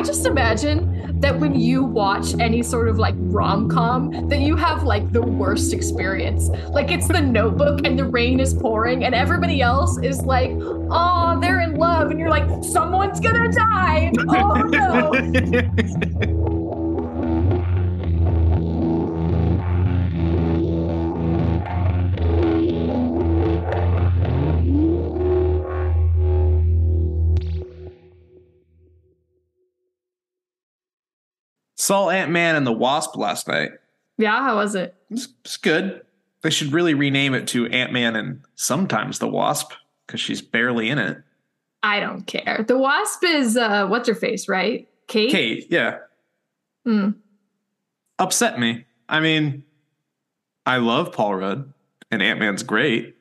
I just imagine that when you watch any sort of like rom com, that you have like the worst experience. Like it's the notebook and the rain is pouring, and everybody else is like, oh, they're in love. And you're like, someone's gonna die. Oh no. Saw Ant Man and the Wasp last night. Yeah, how was it? It's, it's good. They should really rename it to Ant Man and sometimes the Wasp because she's barely in it. I don't care. The Wasp is uh what's her face, right? Kate. Kate, yeah. Hmm. Upset me. I mean, I love Paul Rudd and Ant Man's great.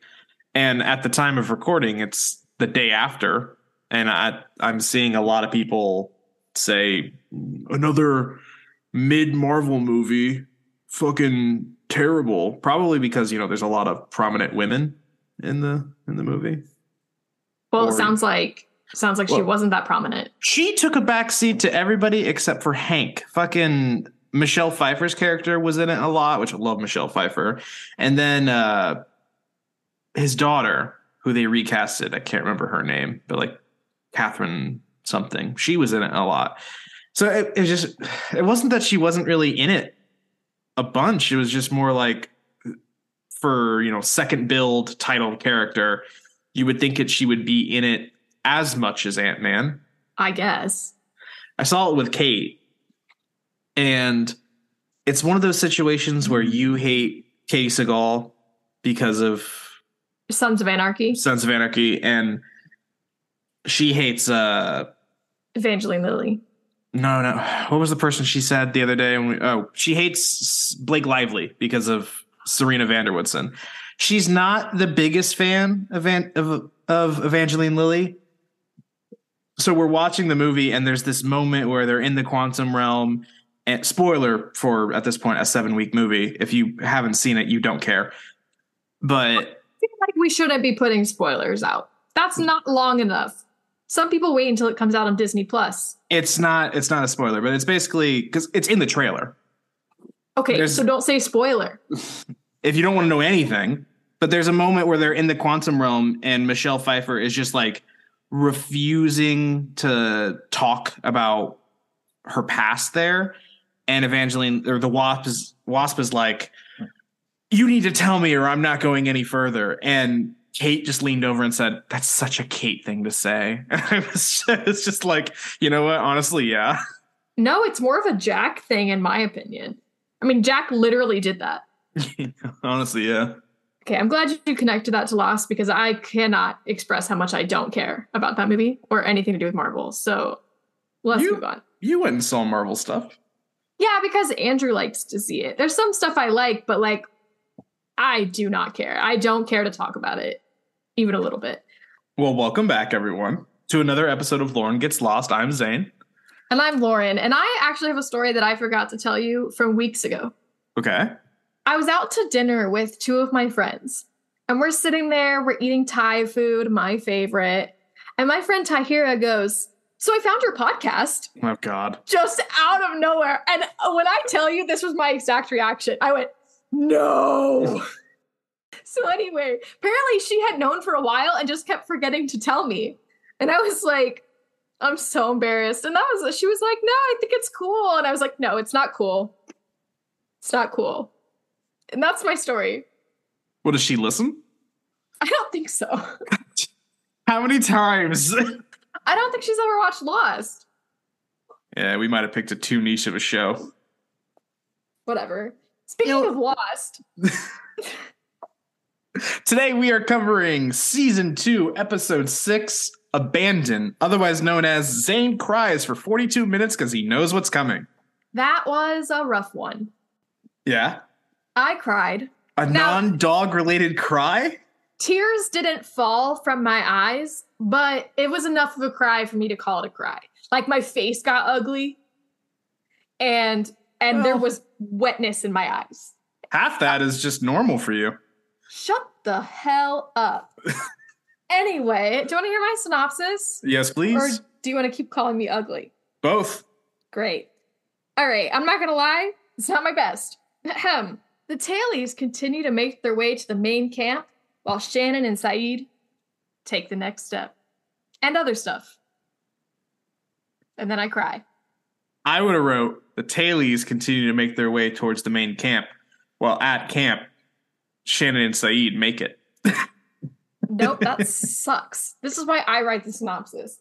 And at the time of recording, it's the day after, and I I'm seeing a lot of people say another mid Marvel movie, fucking terrible. Probably because you know there's a lot of prominent women in the in the movie. Well, Or- it sounds like sounds like she wasn't that prominent. She took a back seat to everybody except for Hank. Fucking Michelle Pfeiffer's character was in it a lot, which I love Michelle Pfeiffer. And then uh his daughter, who they recasted, I can't remember her name, but like Catherine something. She was in it a lot. So it, it just it wasn't that she wasn't really in it a bunch. It was just more like for, you know, second build title character, you would think that she would be in it as much as Ant-Man. I guess. I saw it with Kate, and it's one of those situations where you hate Katey Sagal because of Sons of Anarchy, Sons of Anarchy, and she hates. uh Evangeline Lilly. No, no. What was the person she said the other day? And we, oh, she hates Blake Lively because of Serena van der Woodsen. She's not the biggest fan of of, of Evangeline Lilly. So we're watching the movie, and there's this moment where they're in the quantum realm. And spoiler for at this point a seven week movie. If you haven't seen it, you don't care. But I feel like we shouldn't be putting spoilers out. That's not long enough. Some people wait until it comes out on Disney Plus. it's not it's not a spoiler, but it's basically because it's in the trailer. Okay, There's- so don't say spoiler. if you don't want to know anything, but there's a moment where they're in the quantum realm and Michelle Pfeiffer is just like refusing to talk about her past there. And Evangeline or the Wasp is Wasp is like, you need to tell me or I'm not going any further. And Kate just leaned over and said, That's such a Kate thing to say. And I was it's just like, you know what? Honestly, yeah. No, it's more of a Jack thing, in my opinion. I mean, Jack literally did that. Honestly, yeah. Okay, I'm glad you connected that to Lost because I cannot express how much I don't care about that movie or anything to do with Marvel. So let's You- move on. You went and saw Marvel stuff. Yeah, because Andrew likes to see it. There's some stuff I like, but like, I do not care. I don't care to talk about it even a little bit. Well, welcome back, everyone, to another episode of Lauren Gets Lost. I'm Zane. And I'm Lauren, and I actually have a story that I forgot to tell you from weeks ago. Okay. I was out to dinner with two of my friends, and we're sitting there, we're eating Thai food, my favorite. And my friend Tahira goes, So I found your podcast Oh, God. just out of nowhere. And when I tell you this was my exact reaction, I went, No. so, anyway, apparently she had known for a while and just kept forgetting to tell me. And I was like, I'm so embarrassed. And that was, she was like, No, I think it's cool. And I was like, No, it's not cool. It's not cool. And that's my story. What does she listen? I don't think so. How many times? I don't think she's ever watched Lost. yeah, we might have picked a too niche of a show. Whatever. Speaking You know- of Lost, Today we are covering season two, episode six, Abandon, otherwise known as Zane cries for 42 minutes because he knows what's coming. that was a rough one. Yeah. I cried. A non-dog related cry? Tears didn't fall from my eyes, but it was enough of a cry for me to call it a cry. Like my face got ugly and and there was wetness in my eyes. Half that is just normal for you. Shut the hell up. anyway, do you want to hear my synopsis? Yes, please. Or do you want to keep calling me ugly? Both. Great. All right, I'm not gonna lie, it's not my best. Ahem. The tailies continue to make their way to the main camp while Shannon and Sayid take the next step. And other stuff. And then I cry. I would have wrote the tailies continue to make their way towards the main camp, while at camp, Shannon and Sayid make it. Nope, that sucks. This is why I write the synopsis.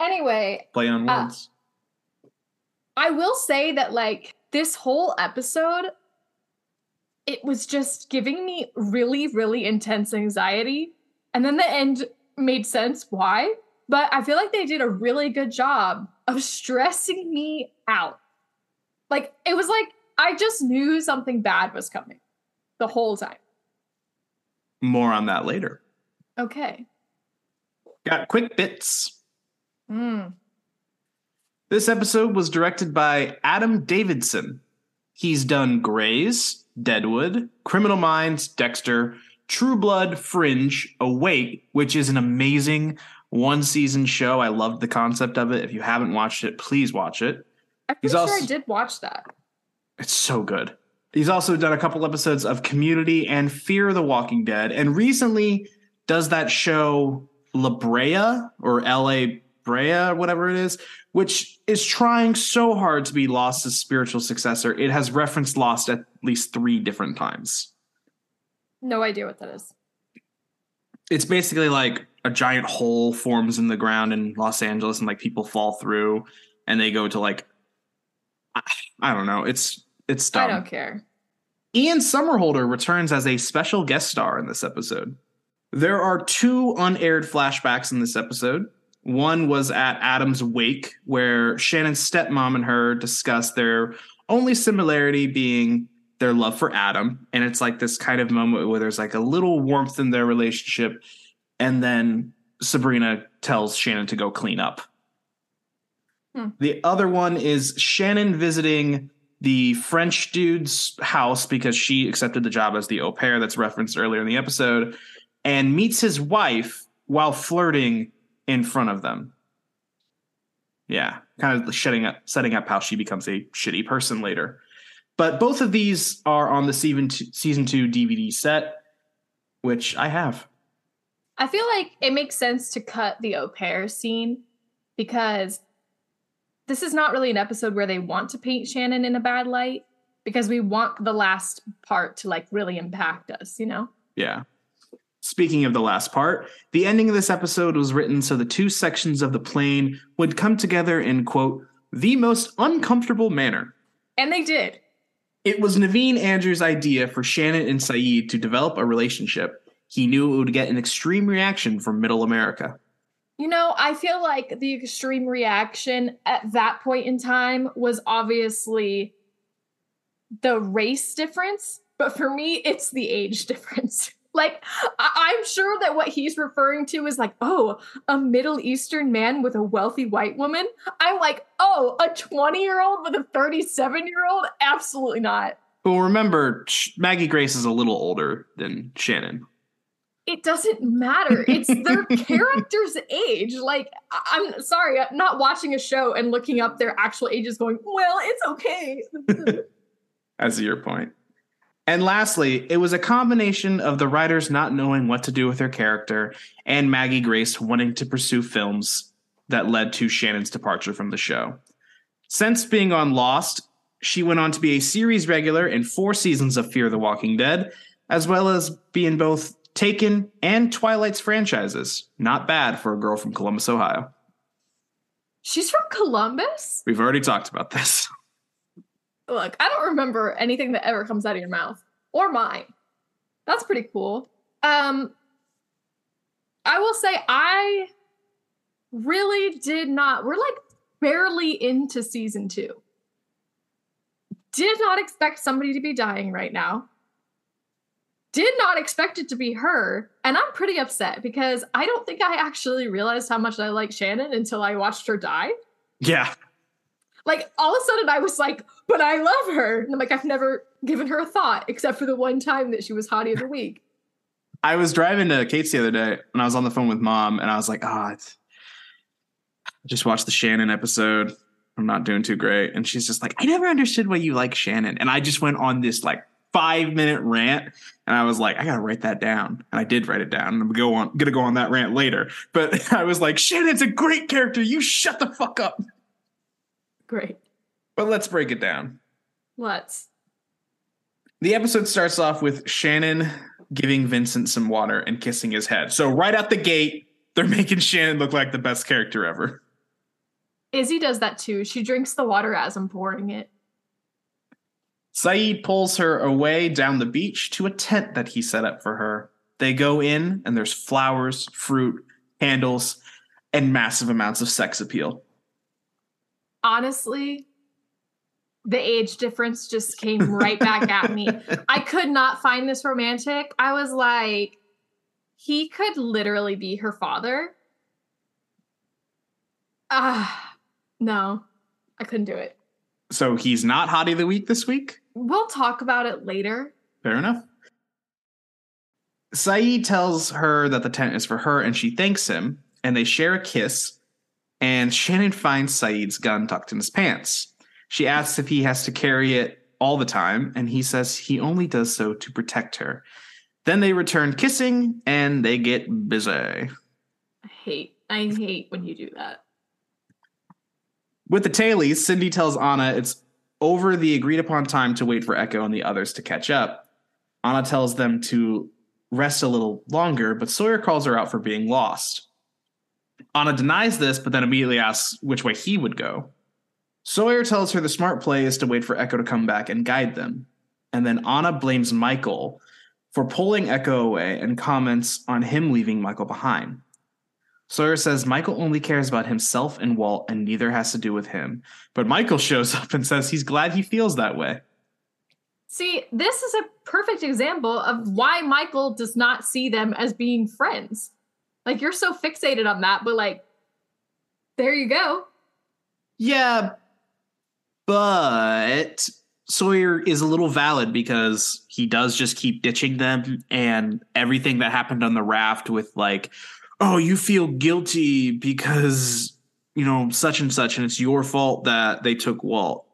Anyway, Play on Ah. words. I will say that like this whole episode it was just giving me really really intense anxiety and then the end made sense why but I feel like they did a really good job of stressing me out. Like it was like I just knew something bad was coming the whole time. More on that later. Okay. Got quick bits. Mm. This episode was directed by Adam Davidson. He's done Grey's, Deadwood, Criminal Minds, Dexter, True Blood, Fringe, Awake, which is an amazing one season show. I loved the concept of it. If you haven't watched it, please watch it. I'm He's sure also- I did watch that. It's so good. He's also done a couple episodes of Community and Fear the Walking Dead, and recently does that show La Brea or L.A. Brea, whatever it is, which is trying so hard to be Lost's spiritual successor. It has referenced Lost at least three different times. No idea what that is. It's basically like a giant hole forms in the ground in Los Angeles, and like people fall through, and they go to like I, I don't know. It's it's dumb. I don't care. Ian Somerhalder returns as a special guest star in this episode. There are two unaired flashbacks in this episode. One was at Adam's wake, where Shannon's stepmom and her discuss their only similarity being their love for Adam. And it's like this kind of moment where there's like a little warmth in their relationship. And then Sabrina tells Shannon to go clean up. Hmm. The other one is Shannon visiting the French dude's house because she accepted the job as the au pair that's referenced earlier in the episode and meets his wife while flirting in front of them. Yeah, kind of setting up setting up how she becomes a shitty person later. But both of these are on the season two, season 2 DVD set which I have. I feel like it makes sense to cut the au pair scene because this is not really an episode where they want to paint Shannon in a bad light because we want the last part to like really impact us, you know? Yeah. Speaking of the last part, the ending of this episode was written so the two sections of the plane would come together in, quote, the most uncomfortable manner. And they did. It was Naveen Andrews' idea for Shannon and Sayid to develop a relationship. He knew it would get an extreme reaction from middle America. You know, I feel like the extreme reaction at that point in time was obviously the race difference, but for me, it's the age difference. Like, I- I'm sure that what he's referring to is like, oh, a Middle Eastern man with a wealthy white woman. I'm like, oh, a 20 year old with a 37 year old? Absolutely not. Well, remember, Maggie Grace is a little older than Shannon. It doesn't matter. It's their character's age. Like, I'm sorry, I'm not watching a show and looking up their actual ages going, well, it's okay. As your point. And lastly, it was a combination of the writers not knowing what to do with their character and Maggie Grace wanting to pursue films that led to Shannon's departure from the show. Since being on Lost, she went on to be a series regular in four seasons of Fear the Walking Dead, as well as being both Taken and Twilight's franchises. Not bad for a girl from Columbus, Ohio. She's from Columbus? We've already talked about this. Look, I don't remember anything that ever comes out of your mouth or mine. That's pretty cool. Um, I will say I really did not. We're like barely into season two. Did not expect somebody to be dying right now. Did not expect it to be her. And I'm pretty upset because I don't think I actually realized how much I like Shannon until I watched her die. Yeah. Like all of a sudden I was like, but I love her. And I'm like, I've never given her a thought except for the one time that she was hottie of the week. I was driving to Kate's the other day and I was on the phone with mom and I was like, ah, it's I just watched the Shannon episode. I'm not doing too great. And she's just like, I never understood why you like Shannon. And I just went on this like five minute rant. And I was like, I gotta write that down. And I did write it down. And I'm go on gonna go on that rant later. But I was like, Shannon's a great character. You shut the fuck up. Great. But let's break it down. Let's. The episode starts off with Shannon giving Vincent some water and kissing his head. So right out the gate, they're making Shannon look like the best character ever. Izzy does that too. She drinks the water as I'm pouring it. Sayid pulls her away down the beach to a tent that he set up for her. They go in, and there's flowers, fruit, candles, and massive amounts of sex appeal. Honestly, the age difference just came right back at me. I could not find this romantic. I was like, he could literally be her father. Ah, no, I couldn't do it. So he's not Hottie of the Week this week? We'll talk about it later. Fair enough. Sayid tells her that the tent is for her and she thanks him, and they share a kiss. And Shannon finds Sayid's gun tucked in his pants. She asks if he has to carry it all the time, and he says he only does so to protect her. Then they return kissing and they get busy. I hate, I hate when you do that. With the tailies, Cindy tells Anna it's over the agreed upon time to wait for Eko and the others to catch up. Anna tells them to rest a little longer, but Sawyer calls her out for being lost. Anna denies this, but then immediately asks which way he would go. Sawyer tells her the smart play is to wait for Eko to come back and guide them. And then Anna blames Michael for pulling Eko away and comments on him leaving Michael behind. Sawyer says Michael only cares about himself and Walt and neither has to do with him. But Michael shows up and says he's glad he feels that way. See, this is a perfect example of why Michael does not see them as being friends. Like, you're so fixated on that, but like, there you go. Yeah, but Sawyer is a little valid because he does just keep ditching them and everything that happened on the raft with like oh, you feel guilty because, you know, such and such, and it's your fault that they took Walt.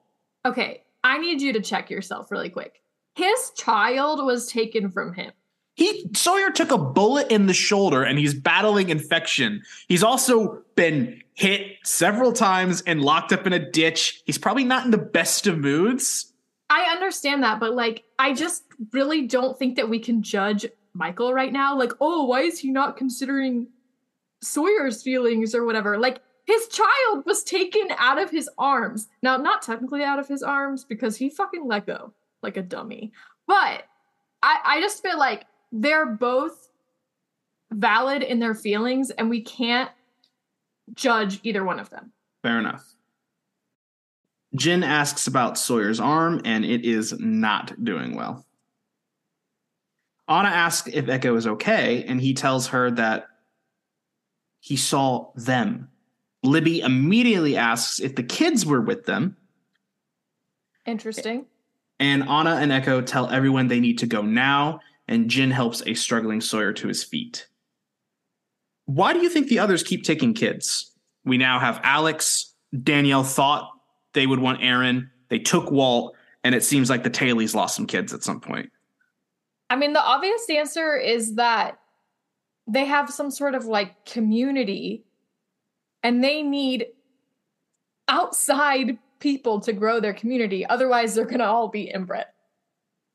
Okay, I need you to check yourself really quick. His child was taken from him. He Sawyer took a bullet in the shoulder and he's battling infection. He's also been hit several times and locked up in a ditch. He's probably not in the best of moods. I understand that, but like I just really don't think that we can judge Michael right now. Like, oh, why is he not considering Sawyer's feelings or whatever. Like his child was taken out of his arms. Now, not technically out of his arms because he fucking let go like a dummy. But I, I just feel like they're both valid in their feelings and we can't judge either one of them. Fair enough. Jin asks about Sawyer's arm and it is not doing well. Anna asks if Eko is okay, and he tells her that he saw them. Libby immediately asks if the kids were with them. Interesting. And Anna and Eko tell everyone they need to go now, and Jin helps a struggling Sawyer to his feet. Why do you think the others keep taking kids? We now have Alex. Danielle thought they would want Aaron. They took Walt, and it seems like the Tailies lost some kids at some point. I mean, the obvious answer is that they have some sort of like community and they need outside people to grow their community. Otherwise, they're going to all be inbred.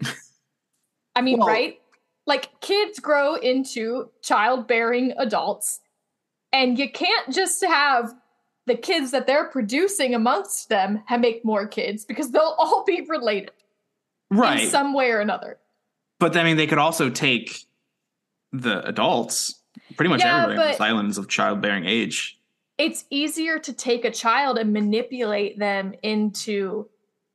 I mean, well, right? Like kids grow into childbearing adults, and you can't just have the kids that they're producing amongst them make more kids because they'll all be related. Right. In some way or another. But I mean, they could also take the adults. Pretty much yeah, everybody on this island is of childbearing age. It's easier to take a child and manipulate them into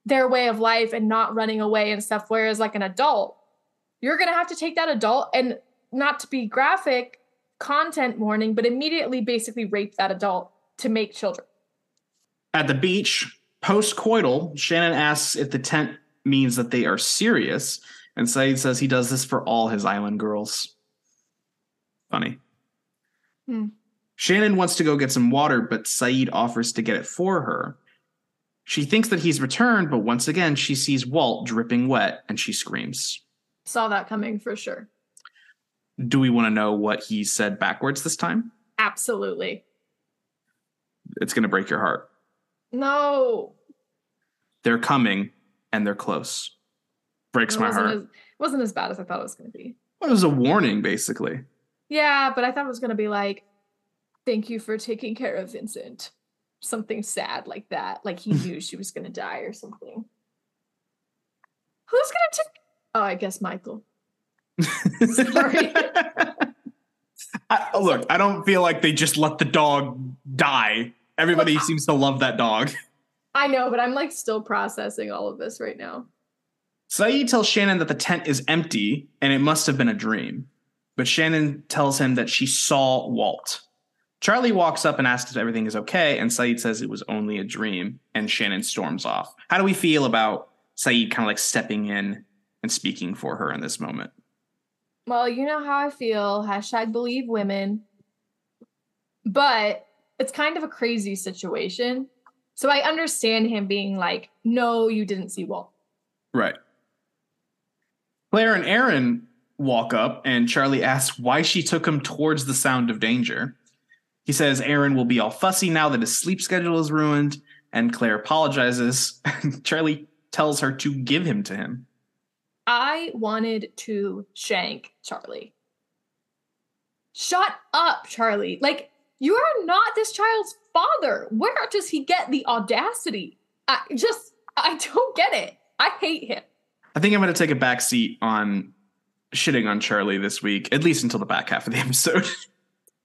their way of life and not running away and stuff. Whereas, like an adult, you're going to have to take that adult and not to be graphic content warning, but immediately basically rape that adult to make children. At the beach, post coital, Shannon asks if the tent means that they are serious, and Sayid says he does this for all his island girls. Funny. Hmm. Shannon wants to go get some water, but Sayid offers to get it for her. She thinks that he's returned, but once again, she sees Walt dripping wet and she screams. Saw that coming for sure. Do we want to know what he said backwards this time? Absolutely. It's going to break your heart. No. They're coming and they're close. Breaks It my heart. As, it wasn't as bad as I thought it was going to be. Well, it was a warning, basically. Yeah, but I thought it was going to be like, thank you for taking care of Vincent. Something sad like that. Like he knew she was going to die or something. Who's going to take. Oh, I guess Michael. Sorry. I, oh, look, I don't feel like they just let the dog die. Everybody Look, seems to love that dog. I know, but I'm like still processing all of this right now. Sayid tells Shannon that the tent is empty and it must have been a dream. But Shannon tells him that she saw Walt. Charlie walks up and asks if everything is okay, and Sayid says it was only a dream, and Shannon storms off. How do we feel about Sayid kind of like stepping in and speaking for her in this moment? Well, you know how I feel. Hashtag believe women. But it's kind of a crazy situation. So I understand him being like, no, you didn't see Walt. Right. Claire and Aaron walk up, and Charlie asks why she took him towards the sound of danger. He says Aaron will be all fussy now that his sleep schedule is ruined, and Claire apologizes. Charlie tells her to give him to him. I wanted to shank Charlie. Shut up, Charlie. Like, you are not this child's father. Where does he get the audacity? I just, I don't get it. I hate him. I think I'm going to take a back seat on shitting on Charlie this week, at least until the back half of the episode.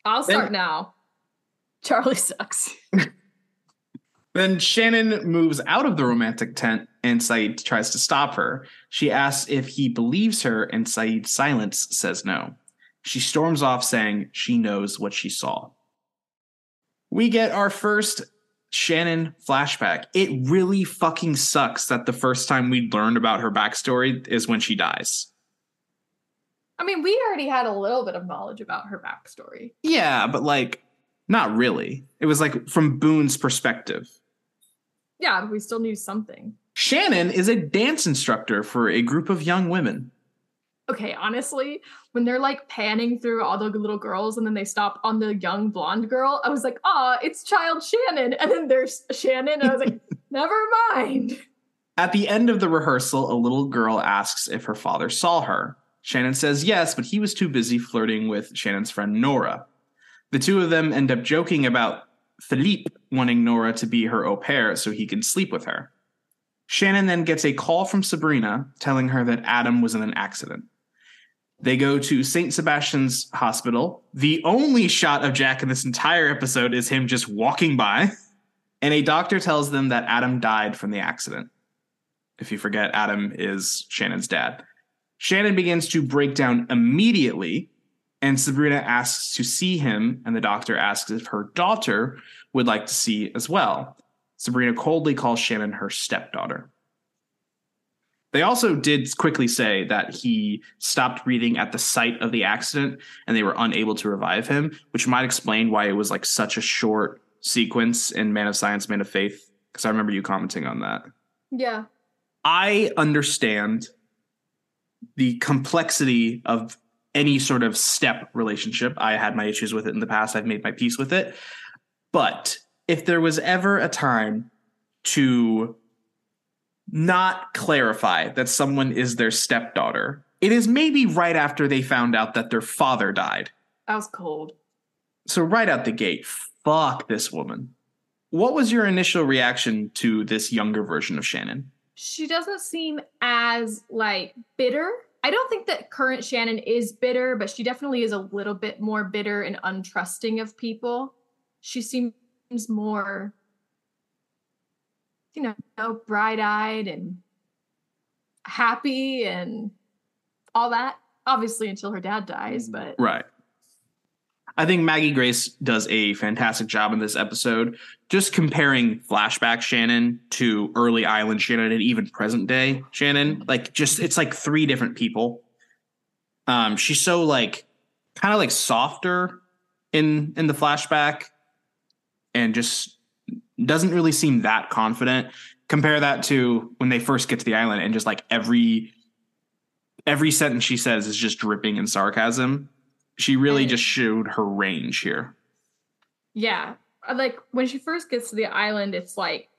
I'll Then- start now. Charlie sucks. Then Shannon moves out of the romantic tent and Sayid tries to stop her. She asks if he believes her, and Sayid's silence says no. She storms off saying she knows what she saw. We get our first Shannon flashback. It really fucking sucks that the first time we learned about her backstory is when she dies. I mean, we already had a little bit of knowledge about her backstory. Yeah, but like, not really. It was like from Boone's perspective. Yeah, we still knew something. Shannon is a dance instructor for a group of young women. Okay, honestly, when they're like panning through all the little girls and then they stop on the young blonde girl, I was like, ah, it's child Shannon. And then there's Shannon. I was like, never mind. At the end of the rehearsal, a little girl asks if her father saw her. Shannon says yes, but he was too busy flirting with Shannon's friend Nora. The two of them end up joking about Philippe wanting Nora to be her au pair so he can sleep with her. Shannon then gets a call from Sabrina telling her that Adam was in an accident. They go to St. Sebastian's Hospital. The only shot of Jack in this entire episode is him just walking by, and a doctor tells them that Adam died from the accident. If you forget, Adam is Shannon's dad. Shannon begins to break down immediately, and Sabrina asks to see him, and the doctor asks if her daughter would like to see as well. Sabrina coldly calls Shannon her stepdaughter. They also did quickly say that he stopped breathing at the site of the accident and they were unable to revive him, which might explain why it was like such a short sequence in Man of Science, Man of Faith. Because I remember you commenting on that. Yeah. I understand the complexity of any sort of step relationship. I had my issues with it in the past. I've made my peace with it. But if there was ever a time to not clarify that someone is their stepdaughter, it is maybe right after they found out that their father died. That was cold. So, right out the gate, fuck this woman. What was your initial reaction to this younger version of Shannon? She doesn't seem as like bitter. I don't think that current Shannon is bitter, but she definitely is a little bit more bitter and untrusting of people. She seems more, you know, bright eyed and happy and all that. Obviously, until her dad dies, but Right. I think Maggie Grace does a fantastic job in this episode, just comparing flashback Shannon to early Island Shannon and even present day Shannon. Like, just it's like three different people. Um, she's so like kind of like softer in in the flashback, and just doesn't really seem that confident. Compare that to when they first get to the island and just like every every sentence she says is just dripping in sarcasm. She really And- just showed her range here. Yeah. uh, Like when she first gets to the island, it's like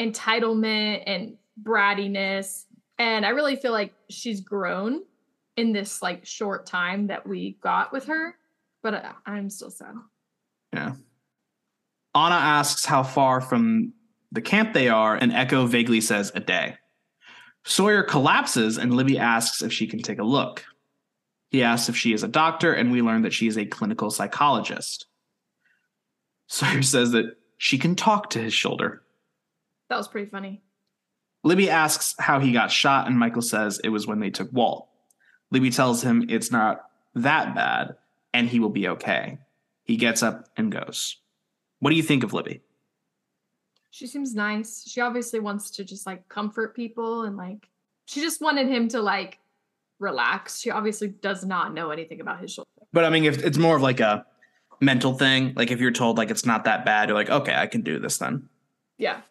entitlement and brattiness. And I really feel like she's grown in this like short time that we got with her. But uh, I'm still sad. Yeah. Anna asks how far from the camp they are, and Eko vaguely says a day. Sawyer collapses, and Libby asks if she can take a look. He asks if she is a doctor, and we learn that she is a clinical psychologist. Sawyer says that she can talk to his shoulder. That was pretty funny. Libby asks how he got shot, and Michael says it was when they took Walt. Libby tells him it's not that bad, and he will be okay. He gets up and goes. What do you think of Libby? She seems nice. She obviously wants to just like comfort people and like she just wanted him to like relax. She obviously does not know anything about his shoulder. But I mean, if it's more of like a mental thing, like if you're told like it's not that bad, you're like, okay, I can do this then. Yeah.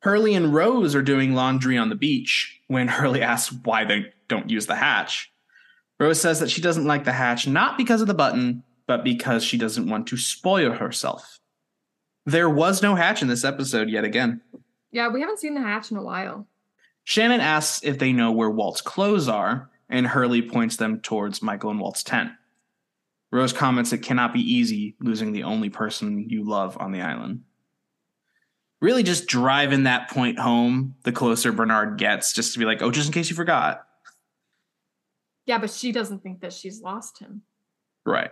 Hurley and Rose are doing laundry on the beach when Hurley asks why they don't use the hatch. Rose says that she doesn't like the hatch not because of the button, but because she doesn't want to spoil herself. There was no hatch in this episode yet again. Yeah, we haven't seen the hatch in a while. Shannon asks if they know where Walt's clothes are, and Hurley points them towards Michael and Walt's tent. Rose comments it cannot be easy losing the only person you love on the island. Really, just driving that point home the closer Bernard gets, just to be like, oh, just in case you forgot. Yeah, but she doesn't think that she's lost him. Right.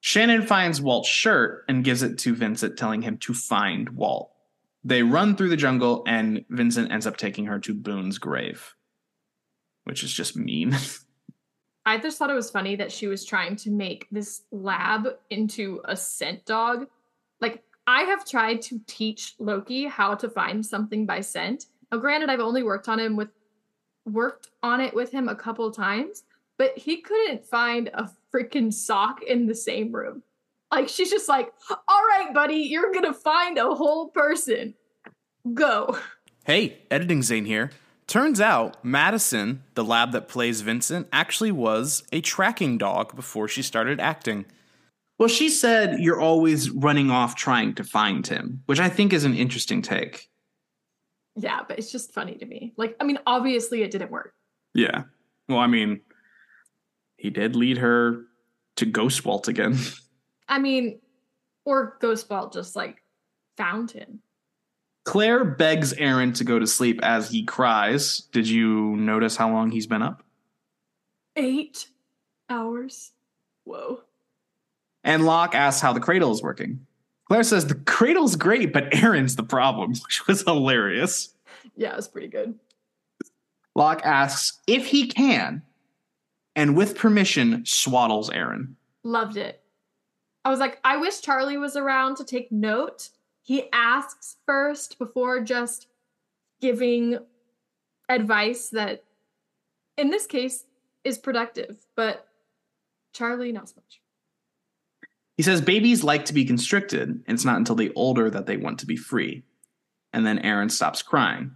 Shannon finds Walt's shirt and gives it to Vincent, telling him to find Walt. They run through the jungle, and Vincent ends up taking her to Boone's grave, which is just mean. I just thought it was funny that she was trying to make this lab into a scent dog. Like, I have tried to teach Loki how to find something by scent. Now, granted, I've only worked on him with worked on it with him a couple times, but he couldn't find a freaking sock in the same room. Like, she's just like, all right, buddy, you're gonna find a whole person. Go. Hey, Editing Zane here. Turns out Madison, the lab that plays Vincent, actually was a tracking dog before she started acting. Well, she said you're always running off trying to find him, which I think is an interesting take. Yeah, but it's just funny to me. Like, I mean, obviously it didn't work. Yeah. Well, I mean, he did lead her to Ghost Walt again. I mean, or Ghost Walt just like found him. Claire begs Aaron to go to sleep as he cries. Did you notice how long he's been up? Eight hours. Whoa. And Locke asks how the cradle is working. Claire says the cradle's great, but Aaron's the problem, which was hilarious. Yeah, it was pretty good. Locke asks if he can, and with permission, swaddles Aaron. Loved it. I was like, I wish Charlie was around to take note. He asks first before just giving advice that, in this case, is productive, but Charlie, not so much. He says babies like to be constricted, and it's not until they're older that they want to be free. And then Aaron stops crying.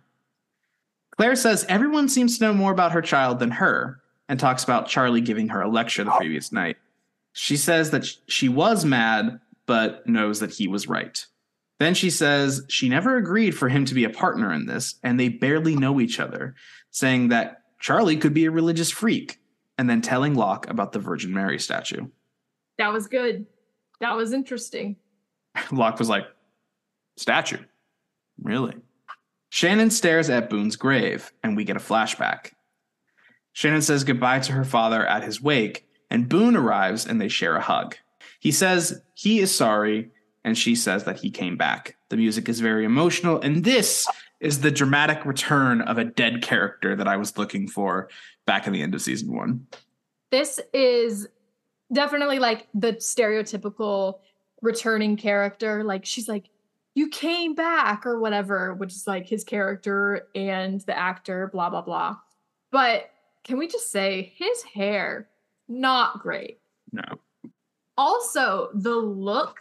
Claire says everyone seems to know more about her child than her, and talks about Charlie giving her a lecture the previous night. She says that she was mad, but knows that he was right. Then she says she never agreed for him to be a partner in this, and they barely know each other, saying that Charlie could be a religious freak, and then telling Locke about the Virgin Mary statue. That was good. That was interesting. Locke was like, statue? Really? Shannon stares at Boone's grave, and we get a flashback. Shannon says goodbye to her father at his wake, and Boone arrives and they share a hug. He says he is sorry, and she says that he came back. The music is very emotional, and this is the dramatic return of a dead character that I was looking for back in the end of season one. This is definitely like the stereotypical returning character. Like she's like, you came back or whatever, which is like his character and the actor, blah, blah, blah. But can we just say his hair, not great. No. Also, the look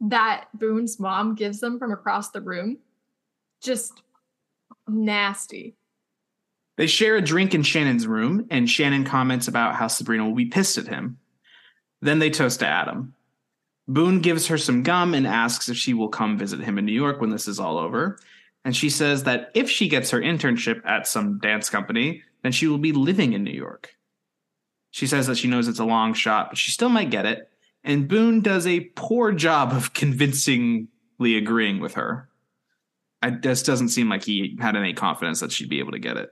that Boone's mom gives them from across the room, just nasty. They share a drink in Shannon's room, and Shannon comments about how Sabrina will be pissed at him. Then they toast to Adam. Boone gives her some gum and asks if she will come visit him in New York when this is all over. And she says that if she gets her internship at some dance company, then she will be living in New York. She says that she knows it's a long shot, but she still might get it. And Boone does a poor job of convincingly agreeing with her. It just doesn't seem like he had any confidence that she'd be able to get it.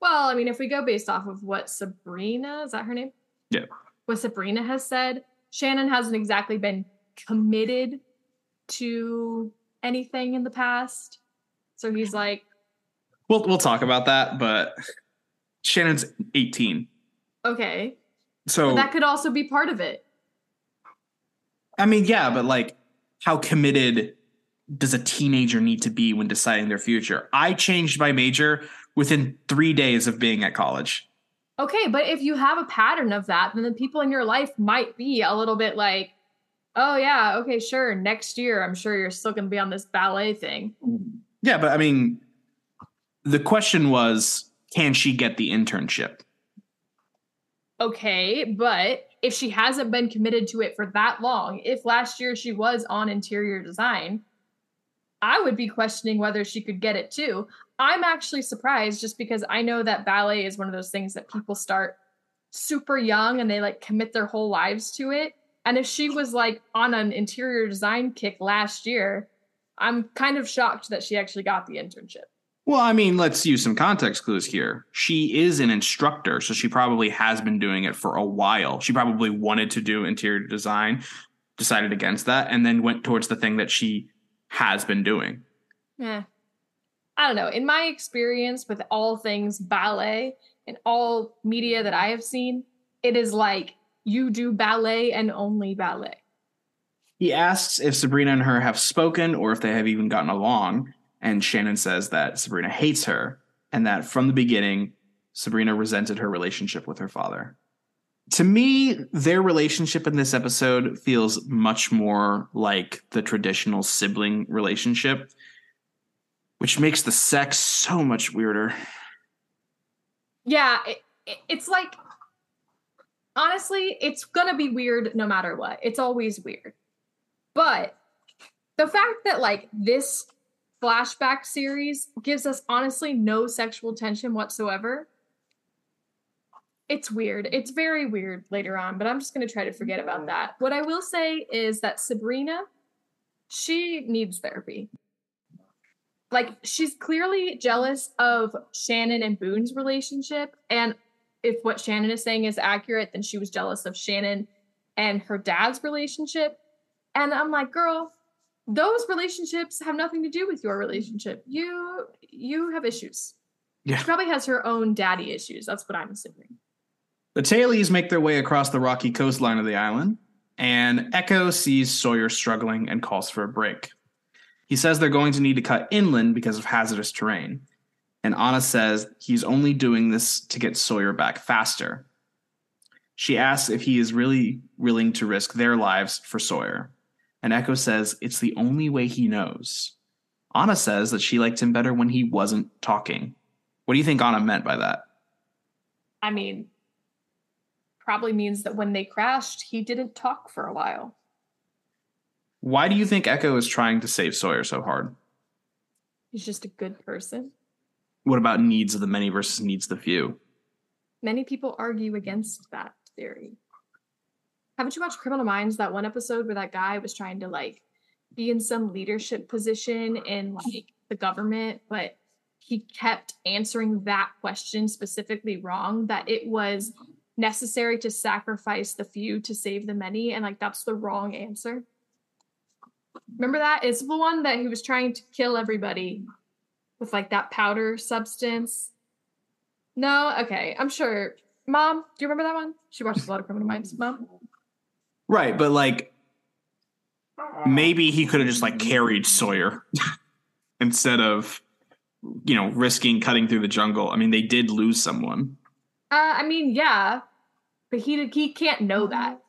Well, I mean, if we go based off of what Sabrina, is that her name? Yeah. What Sabrina has said, Shannon hasn't exactly been committed to anything in the past. So he's like, We'll we'll talk about that, but Shannon's 18. okay. So But that could also be part of it. I mean, yeah, but like how committed does a teenager need to be when deciding their future? I changed my major within 3 days of being at college. Okay, but if you have a pattern of that, then the people in your life might be a little bit like, oh, yeah, okay, sure. Next year, I'm sure you're still going to be on this ballet thing. Yeah, but I mean the question was can she get the internship? Okay, but if she hasn't been committed to it for that long, if last year she was on interior design, I would be questioning whether she could get it too. I'm actually surprised just because I know that ballet is one of those things that people start super young and they like commit their whole lives to it. And if she was like on an interior design kick last year, I'm kind of shocked that she actually got the internship. Well, I mean, let's use some context clues here. She is an instructor, so she probably has been doing it for a while. She probably wanted to do interior design, decided against that, and then went towards the thing that she has been doing. Yeah. I don't know. In my experience with all things ballet and all media that I have seen, it is like you do ballet and only ballet. He asks if Sabrina and her have spoken or if they have even gotten along, and Shannon says that Sabrina hates her and that from the beginning, Sabrina resented her relationship with her father. To me, their relationship in this episode feels much more like the traditional sibling relationship, which makes the sex so much weirder. Yeah, it, it- it's like honestly, it's gonna be weird no matter what. It's always weird. But the fact that like this flashback series gives us honestly no sexual tension whatsoever. It's weird. It's very weird later on, but I'm just going to try to forget about mm-hmm. that. What I will say is that Sabrina, she needs therapy. Like, she's clearly jealous of Shannon and Boone's relationship. And if what Shannon is saying is accurate, then she was jealous of Shannon and her dad's relationship. And I'm like, girl, those relationships have nothing to do with your relationship. You you have issues. Yeah. She probably has her own daddy issues. That's what I'm assuming. The tailies make their way across the rocky coastline of the island, and Eko sees Sawyer struggling and calls for a break. He says they're going to need to cut inland because of hazardous terrain. And Anna says he's only doing this to get Sawyer back faster. She asks if he is really willing to risk their lives for Sawyer. And Eko says it's the only way he knows. Anna says that she liked him better when he wasn't talking. What do you think Anna meant by that? I mean, probably means that when they crashed, he didn't talk for a while. Why do you think Eko is trying to save Sawyer so hard? He's just a good person. What about needs of the many versus needs of the few? Many people argue against that theory. Haven't you watched Criminal Minds, that one episode where that guy was trying to like be in some leadership position in like the government, but he kept answering that question specifically wrong, that it was necessary to sacrifice the few to save the many, and like that's the wrong answer. Remember that? It's the one that he was trying to kill everybody with like that powder substance. No, okay, I'm sure. Mom, do you remember that one? She watches a lot of Criminal Minds. Mom, Right, but like maybe he could have just like carried Sawyer instead of you know risking cutting through the jungle. I mean, they did lose someone. uh, I mean, yeah, but he he can't know that.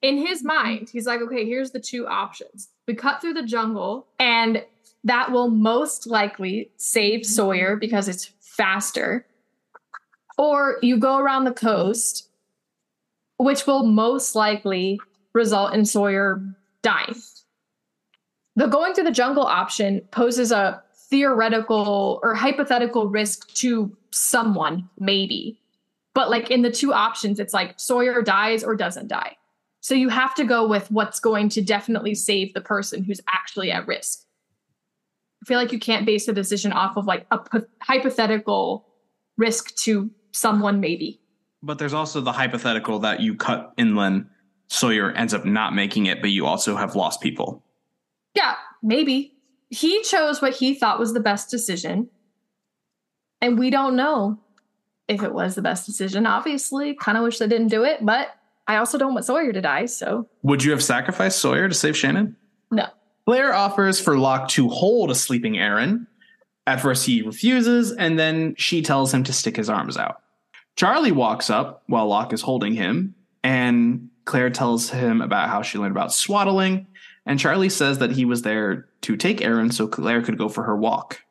in his mind, he's like, okay, here's the two options. We cut through the jungle, and that will most likely save Sawyer because it's faster. Or you go around the coast, which will most likely result in Sawyer dying. The going through the jungle option poses a theoretical or hypothetical risk to someone, maybe. But like in the two options, it's like Sawyer dies or doesn't die. So you have to go with what's going to definitely save the person who's actually at risk. I feel like you can't base a decision off of like a p- hypothetical risk to someone, maybe. But there's also the hypothetical that you cut inland, Sawyer ends up not making it, but you also have lost people. Yeah, maybe. He chose what he thought was the best decision. And we don't know if it was the best decision. Obviously, kind of wish they didn't do it, but I also don't want Sawyer to die, so Would you have sacrificed Sawyer to save Shannon? no. Claire offers for Locke to hold a sleeping Aaron. At first, he refuses, and then she tells him to stick his arms out. Charlie walks up while Locke is holding him, and Claire tells him about how she learned about swaddling. And Charlie says that he was there to take Aaron so Claire could go for her walk.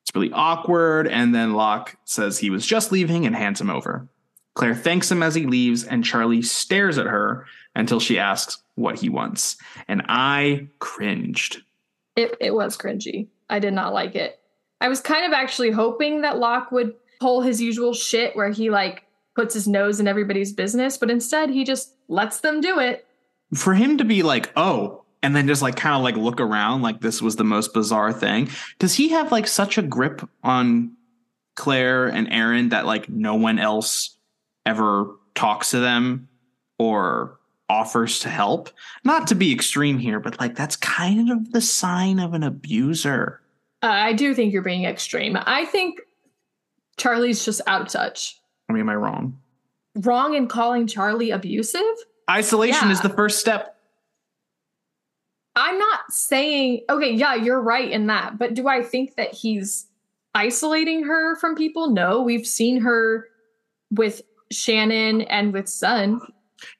It's really awkward, and then Locke says he was just leaving and hands him over. Claire thanks him as he leaves, and Charlie stares at her until she asks what he wants. And I cringed. It it was cringy. I did not like it. I was kind of actually hoping that Locke would pull his usual shit where he like puts his nose in everybody's business, but instead he just lets them do it. For him to be like, oh, and then just like kind of like look around like this was the most bizarre thing. Does he have like such a grip on Claire and Aaron that like no one else ever talks to them or offers to help? Not to be extreme here, but like that's kind of the sign of an abuser. Uh, I do think you're being extreme. I think Charlie's just out of touch. I mean, am I wrong? Wrong in calling Charlie abusive? Isolation is the first step. I'm not saying, okay, yeah, you're right in that. But do I think that he's isolating her from people? No, we've seen her with Shannon and with Sun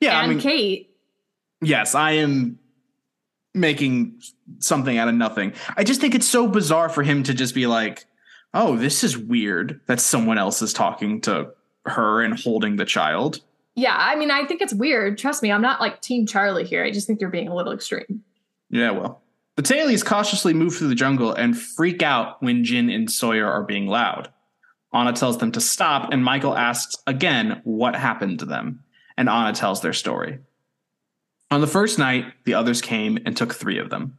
Yeah, and I mean, Kate. yes, I am making something out of nothing. I just think it's so bizarre for him to just be like, "Oh, this is weird that someone else is talking to her and holding the child." Yeah, I mean, I think it's weird. Trust me, I'm not like Team Charlie here. I just think you're being a little extreme. Yeah, well. The tailies cautiously move through the jungle and freak out when Jin and Sawyer are being loud. Ana tells them to stop, and Michael asks again what happened to them. And Ana tells their story. On the first night, the others came and took three of them.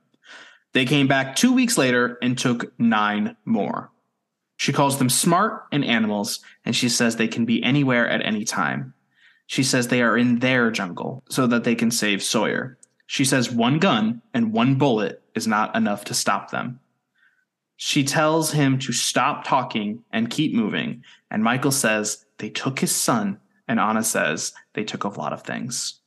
They came back two weeks later and took nine more. She calls them smart and animals, and she says they can be anywhere at any time. She says they are in their jungle so that they can save Sawyer. She says one gun and one bullet is not enough to stop them. She tells him to stop talking and keep moving, and Michael says they took his son, and Ana says they took a lot of things.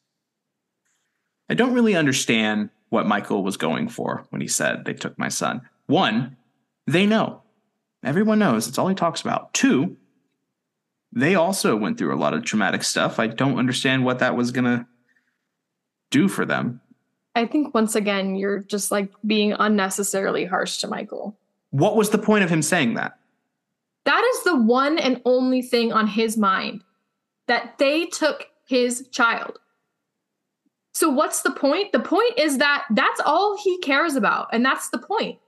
I don't really understand what Michael was going for when he said they took my son. One, they know. Everyone knows. It's all he talks about. Two, they also went through a lot of traumatic stuff. I don't understand what that was going to do for them. I think once again, you're just like being unnecessarily harsh to Michael. What was the point of him saying that? That is the one and only thing on his mind that they took his child. So, what's the point? The point is that that's all he cares about. And that's the point.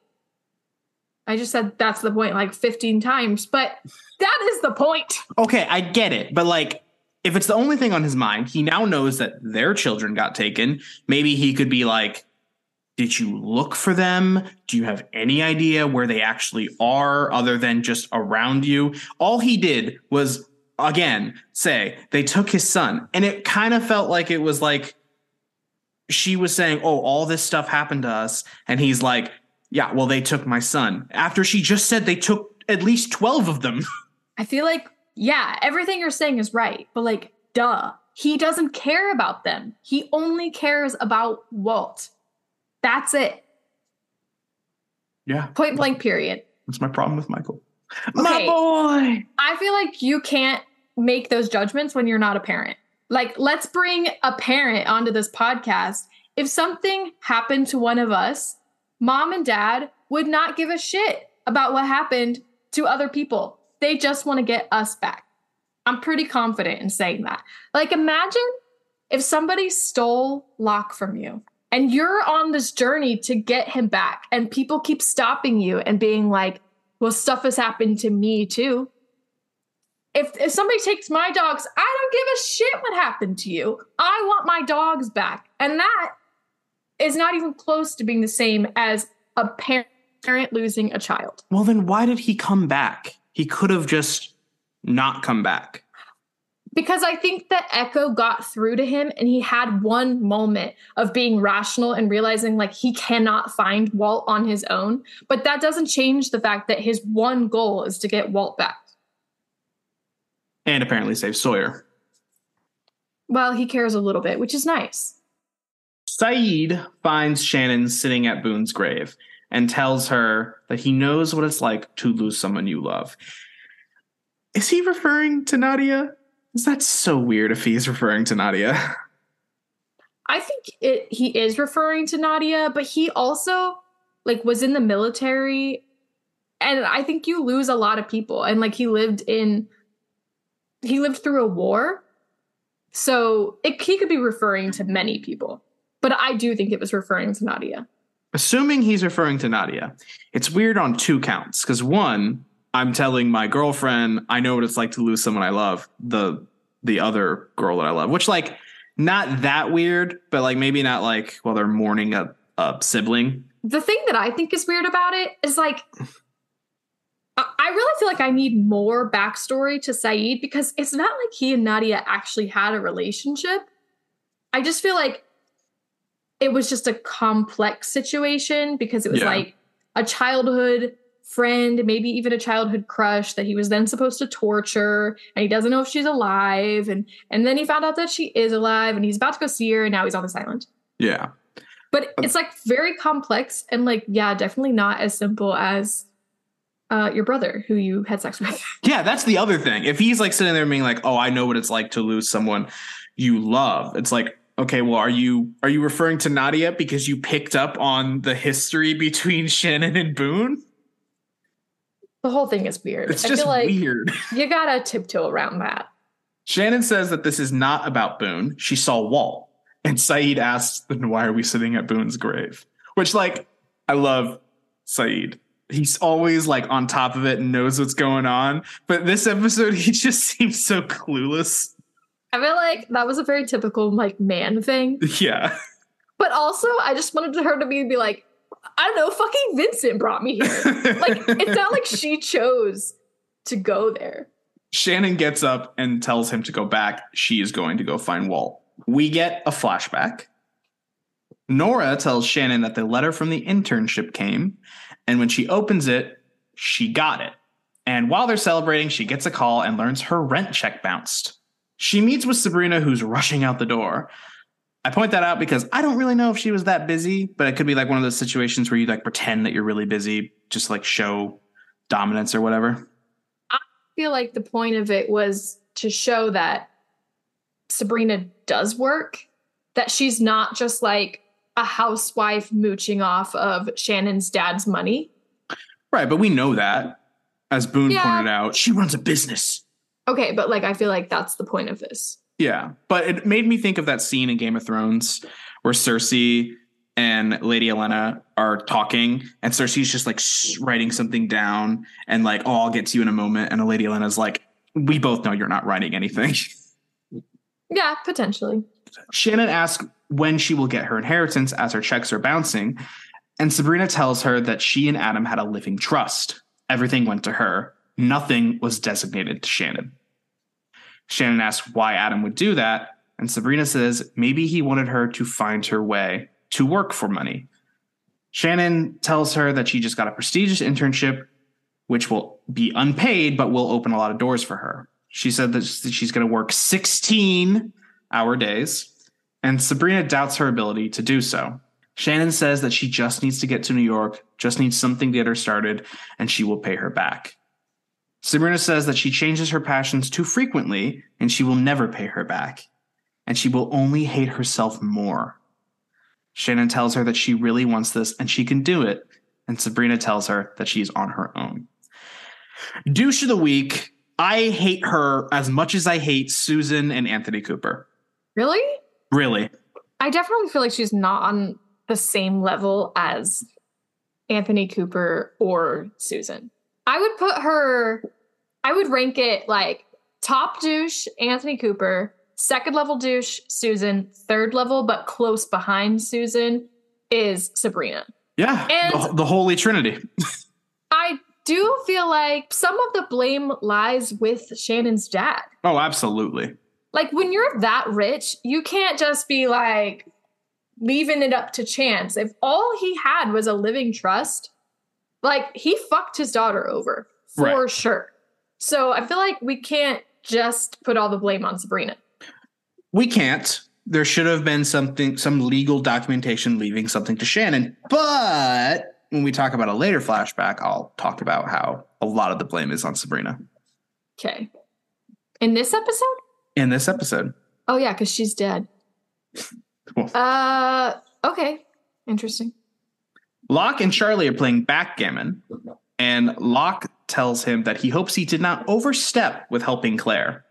I just said that's the point like 15 times, but that is the point. Okay, I get it, but like if it's the only thing on his mind, he now knows that their children got taken. Maybe he could be like, Did you look for them? Do you have any idea where they actually are other than just around you? All he did was, again, say they took his son. And it kind of felt like it was like she was saying, Oh, all this stuff happened to us. And he's like, Yeah, well, they took my son. After she just said they took at least 12 of them. I feel like, yeah, everything you're saying is right, but like, duh. He doesn't care about them. He only cares about Walt. That's it. yeah. Point blank, period. That's my problem with Michael. Okay. My boy. I feel like you can't make those judgments when you're not a parent. Like, let's bring a parent onto this podcast. If something happened to one of us, mom and dad would not give a shit about what happened to other people. They just want to get us back. I'm pretty confident in saying that. Like, imagine if somebody stole Locke from you and you're on this journey to get him back, and people keep stopping you and being like, well, stuff has happened to me too. If, if somebody takes my dogs, I don't give a shit what happened to you. I want my dogs back. And that is not even close to being the same as a parent losing a child. Well, then why did he come back? He could have just not come back. Because I think that Eko got through to him and he had one moment of being rational and realizing like he cannot find Walt on his own. But that doesn't change the fact that his one goal is to get Walt back. And apparently save Sawyer. Well, he cares a little bit, which is nice. Sayid finds Shannon sitting at Boone's grave and tells her that he knows what it's like to lose someone you love. Is he referring to Nadia? Is that so weird if he's referring to Nadia? I think it he is referring to Nadia, but he also like was in the military and I think you lose a lot of people and like he lived in he lived through a war. So it, he could be referring to many people. But I do think it was referring to Nadia. Assuming he's referring to Nadia, it's weird on two counts. Because one, I'm telling my girlfriend I know what it's like to lose someone I love, the the other girl that I love, which like not that weird, but like maybe not like while they're mourning a, a sibling. The thing that I think is weird about it is like I really feel like I need more backstory to Sayid because it's not like he and Nadia actually had a relationship. I just feel like it was just a complex situation because it was yeah. like a childhood friend, maybe even a childhood crush that he was then supposed to torture and he doesn't know if she's alive and and then he found out that she is alive and he's about to go see her and now he's on this island. Yeah. But it's like very complex and like yeah, definitely not as simple as uh, your brother who you had sex with. Yeah, that's the other thing. If he's like sitting there being like, "Oh, I know what it's like to lose someone you love," it's like, okay, well, are you are you referring to Nadia because you picked up on the history between Shannon and Boone? The whole thing is weird. It's I just like weird. You gotta tiptoe around that. Shannon says that this is not about Boone. She saw Walt. And Sayid asks, then why are we sitting at Boone's grave? Which, like, I love Sayid he's always like on top of it and knows what's going on. But this episode, he just seems so clueless. I feel like that was a very typical like man thing. Yeah. But also, I just wanted her to be be like, I don't know, fucking Vincent brought me here. like it's not like she chose to go there. Shannon gets up and tells him to go back. She is going to go find Walt. We get a flashback. Nora tells Shannon that the letter from the internship came and when she opens it, she got it. And while they're celebrating, she gets a call and learns her rent check bounced. She meets with Sabrina, who's rushing out the door. I point that out because I don't really know if she was that busy, but it could be like one of those situations where you like pretend that you're really busy, just like show dominance or whatever. I feel like the point of it was to show that Sabrina does work, that she's not just like a housewife mooching off of Shannon's dad's money. Right, but we know that. As Boone yeah. pointed out, she runs a business. Okay, but like I feel like that's the point of this. Yeah, but it made me think of that scene in Game of Thrones where Cersei and Lady Olenna are talking, and Cersei's just like writing something down, and like, "Oh, I'll get to you in a moment," and Lady Olenna's like, "We both know you're not writing anything." Yeah, potentially. Shannon asks when she will get her inheritance as her checks are bouncing. And Sabrina tells her that she and Adam had a living trust. Everything went to her, nothing was designated to Shannon. Shannon asks why Adam would do that, and Sabrina says maybe he wanted her to find her way to work for money. Shannon tells her that she just got a prestigious internship, which will be unpaid, but will open a lot of doors for her. She said that she's going to work 16 hour days and Sabrina doubts her ability to do so. Shannon says that she just needs to get to New York, just needs something to get her started, and she will pay her back. Sabrina says that she changes her passions too frequently and she will never pay her back. and she will only hate herself more. Shannon tells her that she really wants this and she can do it, and Sabrina tells her that she's on her own. Douche of the week. I hate her as much as I hate Susan and Anthony Cooper. Really? Really. I definitely feel like she's not on the same level as Anthony Cooper or Susan. I would put her, I would rank it like top douche, Anthony Cooper, second level douche, Susan, third level, but close behind Susan is Sabrina. Yeah. And- the, the Holy Trinity. I do feel like some of the blame lies with Shannon's dad. Oh, absolutely. Like when you're that rich, you can't just be like leaving it up to chance. If all he had was a living trust, like he fucked his daughter over for Right. sure. So I feel like we can't just put all the blame on Sabrina. We can't. There should have been something, some legal documentation leaving something to Shannon. But when we talk about a later flashback, I'll talk about how a lot of the blame is on Sabrina Okay. In this episode? in this episode. Oh yeah, because she's dead. Cool. Uh okay. Interesting. Locke and Charlie are playing backgammon, and Locke tells him that he hopes he did not overstep with helping Claire.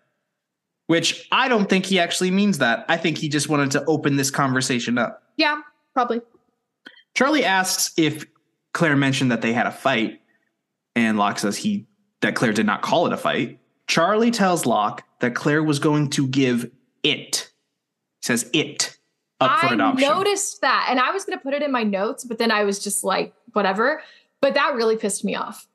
Which I don't think he actually means that. I think he just wanted to open this conversation up. Yeah, probably. Charlie asks if Claire mentioned that they had a fight, and Locke says he that Claire did not call it a fight. Charlie tells Locke that Claire was going to give it. Says it up for I adoption. noticed that, and I was going to put it in my notes, but then I was just like, whatever. But that really pissed me off.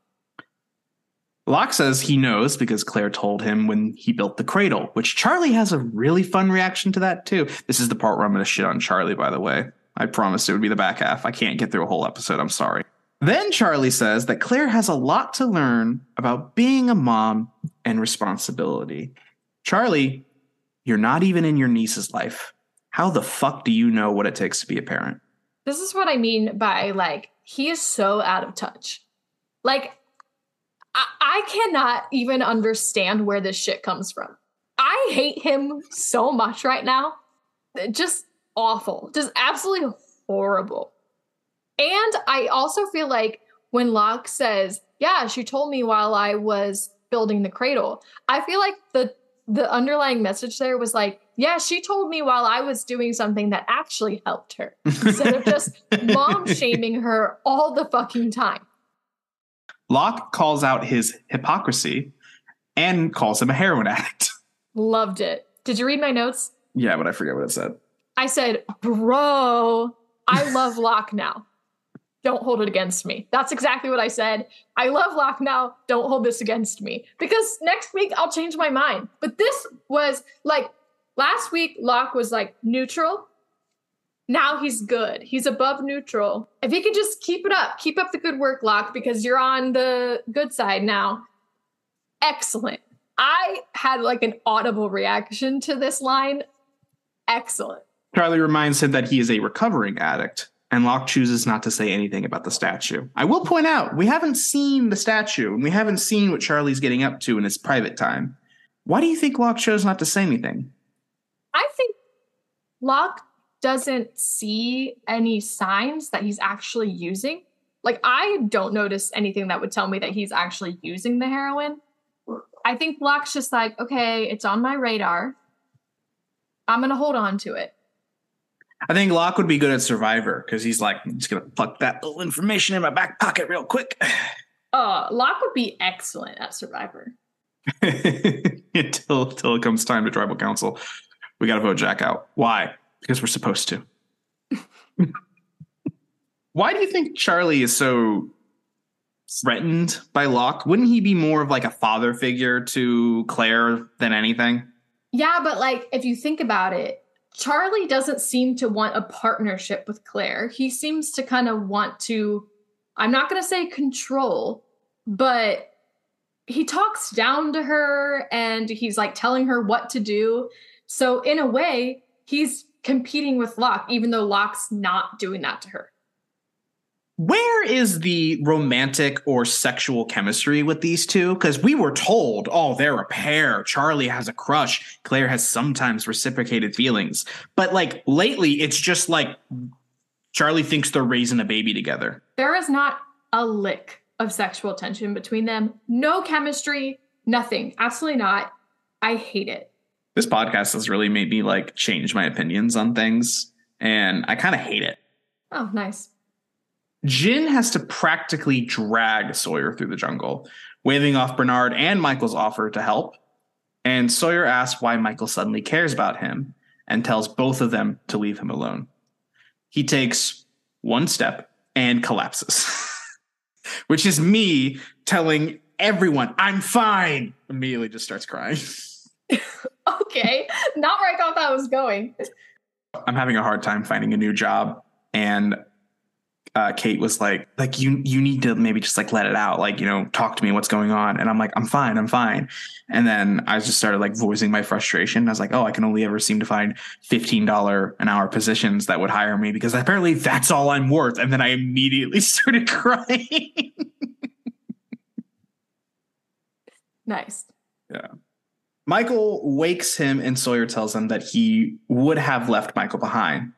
Locke says he knows because Claire told him when he built the cradle, which Charlie has a really fun reaction to that too. This is the part where I'm going to shit on Charlie, by the way. I promised it would be the back half. I can't get through a whole episode. I'm sorry. Then Charlie says that Claire has a lot to learn about being a mom and responsibility. Charlie, you're not even in your niece's life. How the fuck do you know what it takes to be a parent? This is what I mean by like, he is so out of touch. Like, I, I cannot even understand where this shit comes from. I hate him so much right now. Just awful. Just absolutely horrible. And I also feel like when Locke says, Yeah, she told me while I was building the cradle, I feel like the the underlying message there was like, yeah, she told me while I was doing something that actually helped her instead of just mom shaming her all the fucking time. Locke calls out his hypocrisy and calls him a heroin addict. Loved it. Did you read my notes? Yeah, but I forget what it said. I said, bro, I love Locke now. Don't hold it against me. That's exactly what I said. I love Locke now. Don't hold this against me. Because next week I'll change my mind. But this was like last week, Locke was like neutral. Now he's good. He's above neutral. If he could just keep it up, keep up the good work, Locke, because you're on the good side now. Excellent. I had like an audible reaction to this line. Excellent. Charlie reminds him that he is a recovering addict, and Locke chooses not to say anything about the statue. I will point out, we haven't seen the statue, and we haven't seen what Charlie's getting up to in his private time. Why do you think Locke chose not to say anything? I think Locke doesn't see any signs that he's actually using. Like, I don't notice anything that would tell me that he's actually using the heroin. I think Locke's just like, okay, it's on my radar. I'm going to hold on to it. I think Locke would be good at Survivor because he's like, I'm just gonna pluck that little information in my back pocket real quick. Uh, Locke would be excellent at Survivor. until until it comes time to tribal council. We gotta vote Jack out. Why? Because we're supposed to. Why do you think Charlie is so threatened by Locke? Wouldn't he be more of like a father figure to Claire than anything? Yeah, but like, if you think about it, Charlie doesn't seem to want a partnership with Claire. He seems to kind of want to, I'm not going to say control, but he talks down to her and he's like telling her what to do. So, in a way, he's competing with Locke, even though Locke's not doing that to her. where is the romantic or sexual chemistry with these two? Because we were told, oh, they're a pair. Charlie has a crush. Claire has sometimes reciprocated feelings. But like lately, it's just like Charlie thinks they're raising a baby together. There is not a lick of sexual tension between them. No chemistry, nothing. Absolutely not. I hate it. This podcast has really made me like change my opinions on things, and I kind of hate it. Oh, nice. Jin has to practically drag Sawyer through the jungle, waving off Bernard and Michael's offer to help. And Sawyer asks why Michael suddenly cares about him and tells both of them to leave him alone. He takes one step and collapses, which is me telling everyone, I'm fine. Immediately just starts crying. okay, not where I thought that was going. I'm having a hard time finding a new job. And uh, Kate was like, like you you need to maybe just like let it out, like you know, talk to me, what's going on? And I'm like, I'm fine, I'm fine. And then I just started like voicing my frustration. I was like, oh, I can only ever seem to find fifteen dollar an hour positions that would hire me because apparently that's all I'm worth. And then I immediately started crying. nice. Yeah. Michael wakes him, and Sawyer tells him that he would have left Michael behind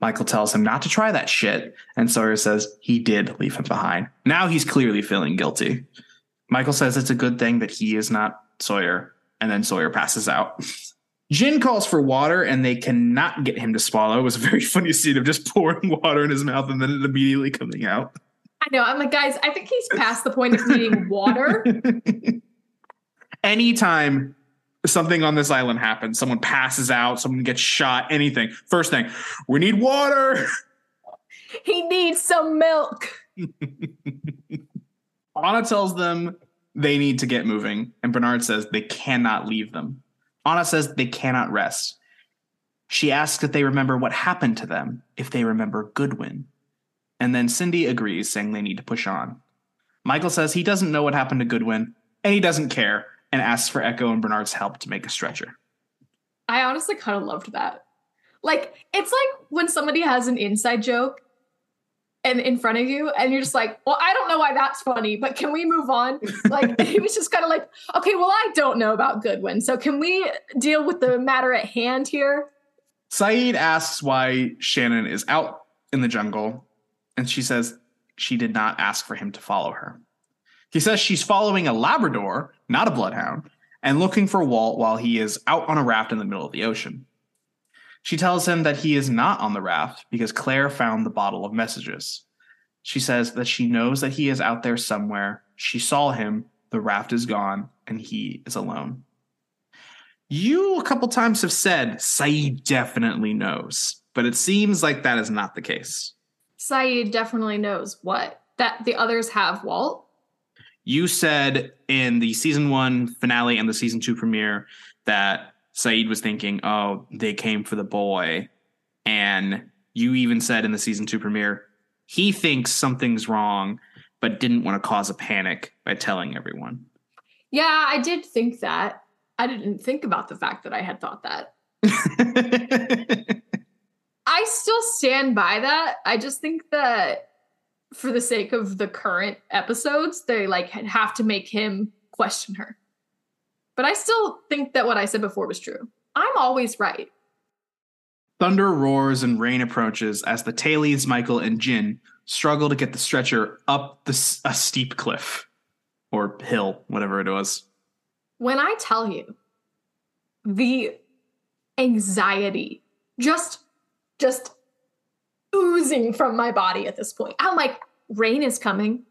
Michael tells him not to try that shit, and Sawyer says he did leave him behind. Now he's clearly feeling guilty. Michael says it's a good thing that he is not Sawyer, and then Sawyer passes out. Jin calls for water, and they cannot get him to swallow. It was a very funny scene of just pouring water in his mouth and then it immediately coming out. I know. I'm like, guys, I think he's past the point of needing water. Anytime something on this island happens, someone passes out, someone gets shot, anything. First thing, we need water. He needs some milk. Ana tells them they need to get moving, and Bernard says they cannot leave them. Anna says they cannot rest. She asks if they remember what happened to them, if they remember Goodwin. And then Cindy agrees, saying they need to push on. Michael says he doesn't know what happened to Goodwin, and he doesn't care and asks for Eko and Bernard's help to make a stretcher. I honestly kind of loved that. Like, it's like when somebody has an inside joke and in front of you, and you're just like, well, I don't know why that's funny, but can we move on? Like, he was just kind of like, okay, well, I don't know about Goodwin. So can we deal with the matter at hand here? Sayid asks why Shannon is out in the jungle, and she says she did not ask for him to follow her. He says she's following a Labrador, not a bloodhound, and looking for Walt while he is out on a raft in the middle of the ocean. She tells him that he is not on the raft because Claire found the bottle of messages. She says that she knows that he is out there somewhere. She saw him, the raft is gone, and he is alone. You a couple times have said Sayid definitely knows, but it seems like that is not the case. Sayid definitely knows what? That the others have Walt? You said in the season one finale and the season two premiere that Sayid was thinking, oh, they came for the boy. And you even said in the season two premiere, he thinks something's wrong, but didn't want to cause a panic by telling everyone. Yeah, I did think that. I didn't think about the fact that I had thought that. I still stand by that. I just think that for the sake of the current episodes, they like have to make him question her. But I still think that what I said before was true. I'm always right. Thunder roars and rain approaches as the tailies, Michael, and Jin struggle to get the stretcher up the, a steep cliff or hill, whatever it was. When I tell you the anxiety just just oozing from my body at this point. I'm like, rain is coming.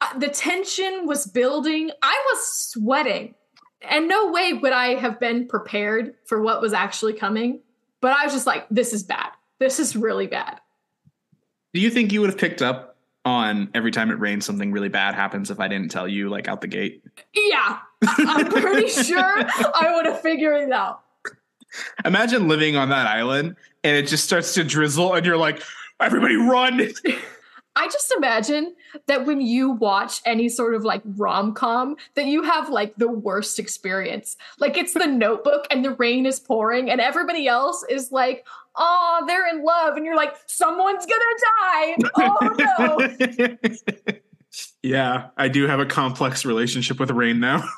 Uh, the tension was building. I was sweating. And no way would I have been prepared for what was actually coming. But I was just like, this is bad. This is really bad. Do you think you would have picked up on every time it rains something really bad happens if I didn't tell you like out the gate? Yeah. I'm pretty sure I would have figured it out. Imagine living on that island and it just starts to drizzle and you're like, everybody run. I just imagine that when you watch any sort of like rom com, that you have like the worst experience. Like it's the notebook and the rain is pouring, and everybody else is like, oh, they're in love. And you're like, someone's gonna die. Oh no. yeah, I do have a complex relationship with Rain now.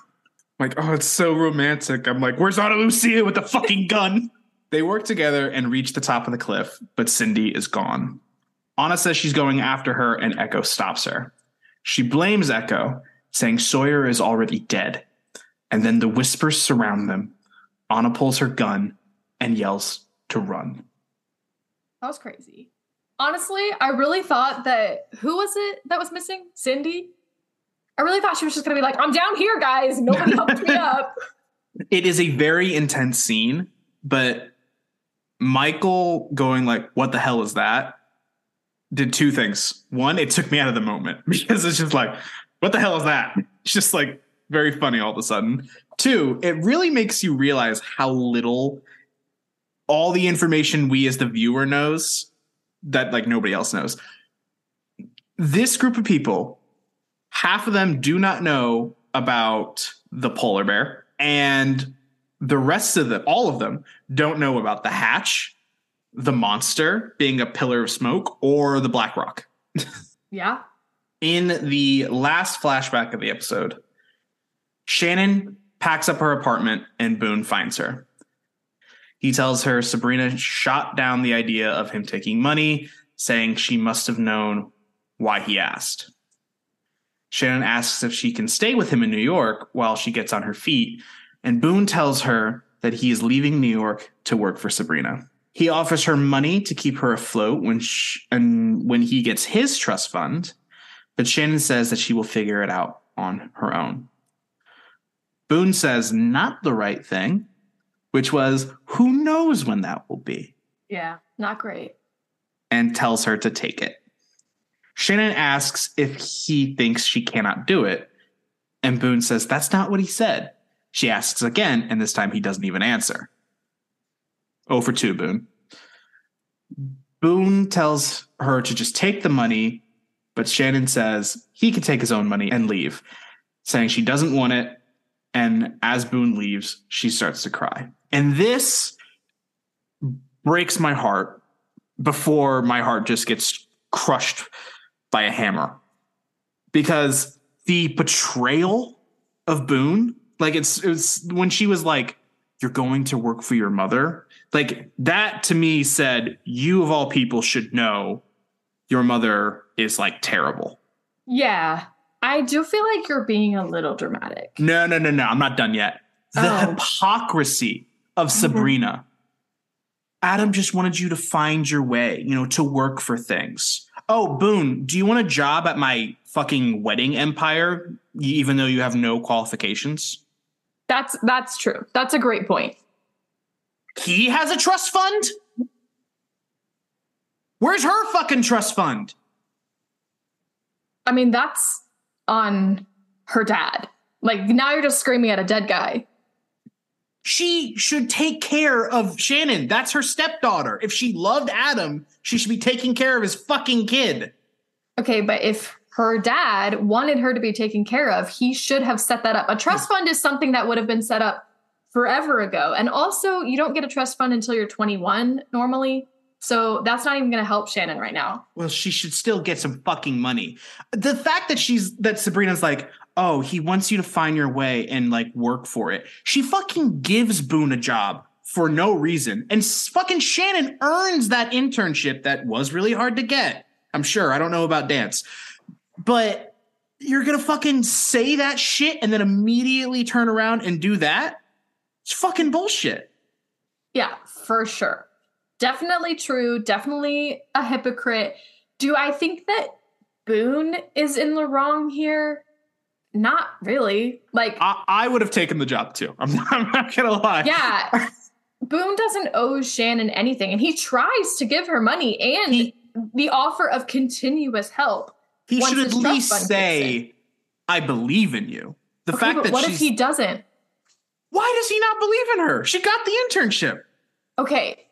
like, oh, it's so romantic. I'm like, where's Ana Lucia with the fucking gun? They work together and reach the top of the cliff, but Cindy is gone. Ana says she's going after her, and Eko stops her. She blames Eko, saying Sawyer is already dead. And then the whispers surround them. Ana pulls her gun and yells to run. That was crazy. Honestly, I really thought that who was it that was missing? Cindy? I really thought she was just gonna be like, I'm down here, guys. Nobody helped me up. It is a very intense scene, but Michael going like, "What the hell is that?" did two things. One, it took me out of the moment because it's just like, "What the hell is that?" It's just like very funny all of a sudden. Two, it really makes you realize how little all the information we as the viewer knows that like nobody else knows. This group of people, half of them do not know about the polar bear and the rest of them, all of them, don't know about the hatch, the monster being a pillar of smoke, or the black rock. yeah. In the last flashback of the episode, Shannon packs up her apartment and Boone finds her. He tells her Sabrina shot down the idea of him taking money, saying she must have known why he asked. Shannon asks if she can stay with him in New York while she gets on her feet, and Boone tells her that he is leaving New York to work for Sabrina. He offers her money to keep her afloat when she, and when he gets his trust fund, but Shannon says that she will figure it out on her own. Boone says not the right thing, which was who knows when that will be. Yeah, not great. And tells her to take it. Shannon asks if he thinks she cannot do it, and Boone says that's not what he said. She asks again, and this time he doesn't even answer. Oh, for 2, Boone. Boone tells her to just take the money, but Shannon says he can take his own money and leave, saying she doesn't want it. And as Boone leaves, she starts to cry. And this breaks my heart before my heart just gets crushed by a hammer. Because the betrayal of Boone like it's it's when she was like, "You're going to work for your mother." Like that to me said, "You of all people should know your mother is like terrible." Yeah, I do feel like you're being a little dramatic. No, no, no, no. I'm not done yet. The oh. hypocrisy of mm-hmm. Sabrina. Mm-hmm. Adam just wanted you to find your way, you know, to work for things. Oh, Boone, do you want a job at my fucking wedding empire, even though you have no qualifications? That's that's true. That's a great point. He has a trust fund? Where's her fucking trust fund? I mean, that's on her dad. Like now you're just screaming at a dead guy. She should take care of Shannon. That's her stepdaughter. If she loved Adam, she should be taking care of his fucking kid. Okay, but if her dad wanted her to be taken care of, he should have set that up. A trust fund is something that would have been set up forever ago. And also, you don't get a trust fund until you're 21 normally. So that's not even going to help Shannon right now. Well, she should still get some fucking money. The fact that she's that Sabrina's like, "Oh, he wants you to find your way and like work for it." She fucking gives Boone a job for no reason. And fucking Shannon earns that internship that was really hard to get. I'm sure. I don't know about dance. But you're gonna fucking say that shit and then immediately turn around and do that? It's fucking bullshit. Yeah, for sure. Definitely true. Definitely a hypocrite. Do I think that Boone is in the wrong here? Not really. Like I, I would have taken the job too. I'm not, I'm not gonna lie. Yeah. Boone doesn't owe Shannon anything, and he tries to give her money and he, the offer of continuous help. He should at least say, "I believe in you." The okay, fact that what if he doesn't? Why does he not believe in her? She got the internship. Okay,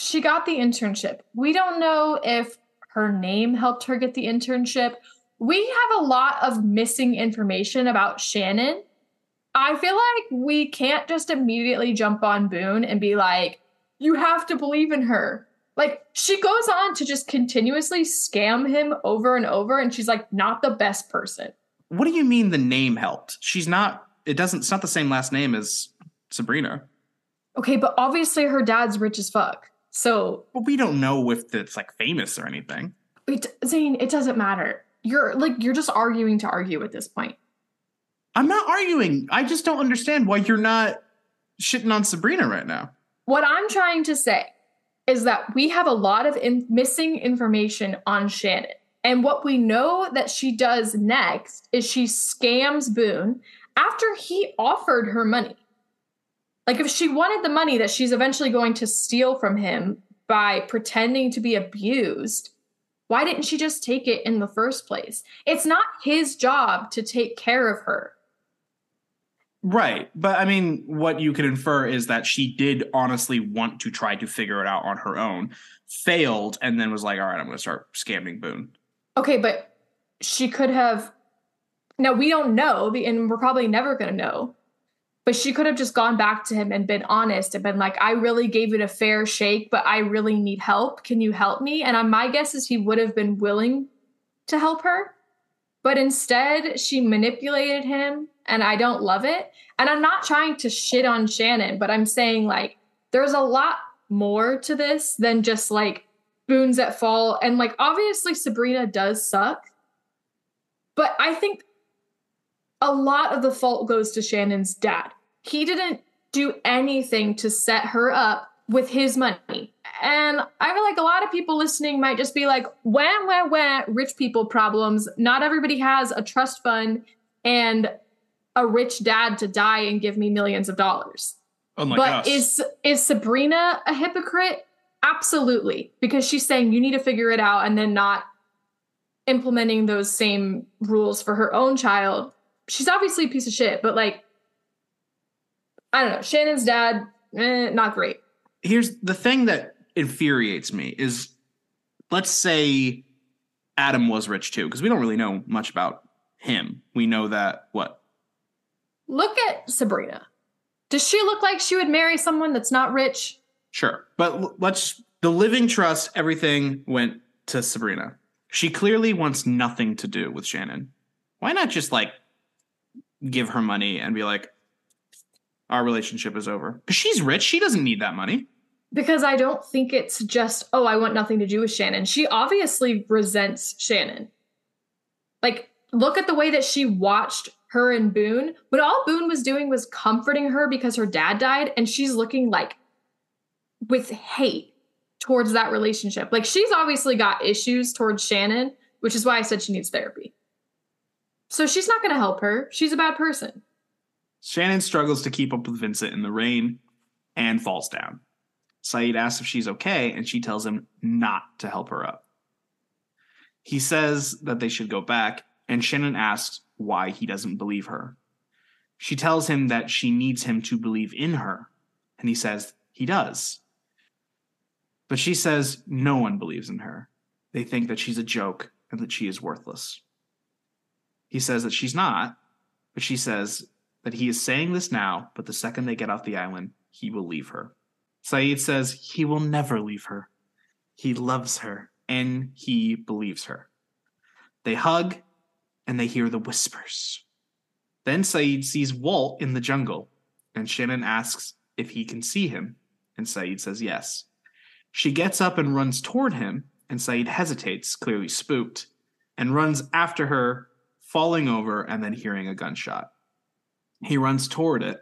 she got the internship. We don't know if her name helped her get the internship. We have a lot of missing information about Shannon. I feel like we can't just immediately jump on Boone and be like, you have to believe in her. Like, she goes on to just continuously scam him over and over, and she's like, not the best person. What do you mean the name helped? She's not. It doesn't. It's not the same last name as Sabrina. Okay, but obviously her dad's rich as fuck. So, But we don't know if it's like famous or anything. it, Zane, it doesn't matter. You're like, you're just arguing to argue at this point. I'm not arguing. I just don't understand why you're not shitting on Sabrina right now. What I'm trying to say is that we have a lot of in- missing information on Shannon. And what we know that she does next is she scams Boone after he offered her money. Like, if she wanted the money that she's eventually going to steal from him by pretending to be abused, why didn't she just take it in the first place? It's not his job to take care of her. Right. But I mean, what you could infer is that she did honestly want to try to figure it out on her own, failed, and then was like, all right, I'm going to start scamming Boone. Okay, but she could have. Now we don't know, and we're probably never going to know. But she could have just gone back to him and been honest and been like, "I really gave it a fair shake, but I really need help. Can you help me?" And uh, my guess is he would have been willing to help her. But instead, she manipulated him, and I don't love it. And I'm not trying to shit on Shannon, but I'm saying like there's a lot more to this than just like boons at fall and like obviously sabrina does suck but i think a lot of the fault goes to shannon's dad. He didn't do anything to set her up with his money. And i feel like a lot of people listening might just be like wah wah wah rich people problems. Not everybody has a trust fund and a rich dad to die and give me millions of dollars. Oh Unlike but is is Sabrina a hypocrite? Absolutely, because she's saying you need to figure it out and then not implementing those same rules for her own child. She's obviously a piece of shit, but like I don't know. Shannon's dad, eh, not great. Here's the thing that infuriates me is let's say Adam was rich too, because we don't really know much about him. We know that what? Look at Sabrina. Does she look like she would marry someone that's not rich? Sure. But let's the living trust, everything went to Sabrina. She clearly wants nothing to do with Shannon. Why not just like give her money and be like, our relationship is over? Because she's rich. She doesn't need that money. Because I don't think it's just, oh, I want nothing to do with Shannon. She obviously resents Shannon. Like, look at the way that she watched her and Boone. When all Boone was doing was comforting her because her dad died, and she's looking like with hate towards that relationship. Like, she's obviously got issues towards Shannon, which is why I said she needs therapy. So she's not going to help her. She's a bad person. Shannon struggles to keep up with Vincent in the rain and falls down. Sayid asks if she's okay, and she tells him not to help her up. He says that they should go back, and Shannon asks why he doesn't believe her. She tells him that she needs him to believe in her, and he says he does. But she says no one believes in her. They think that she's a joke and that she is worthless. He says that she's not, but she says that he is saying this now, but the second they get off the island, he will leave her. Sayid says he will never leave her. He loves her and he believes her. They hug and they hear the whispers. Then Sayid sees Walt in the jungle, and Shannon asks if he can see him, and Sayid says yes. She gets up and runs toward him, and Sayid hesitates, clearly spooked, and runs after her, falling over and then hearing a gunshot. He runs toward it,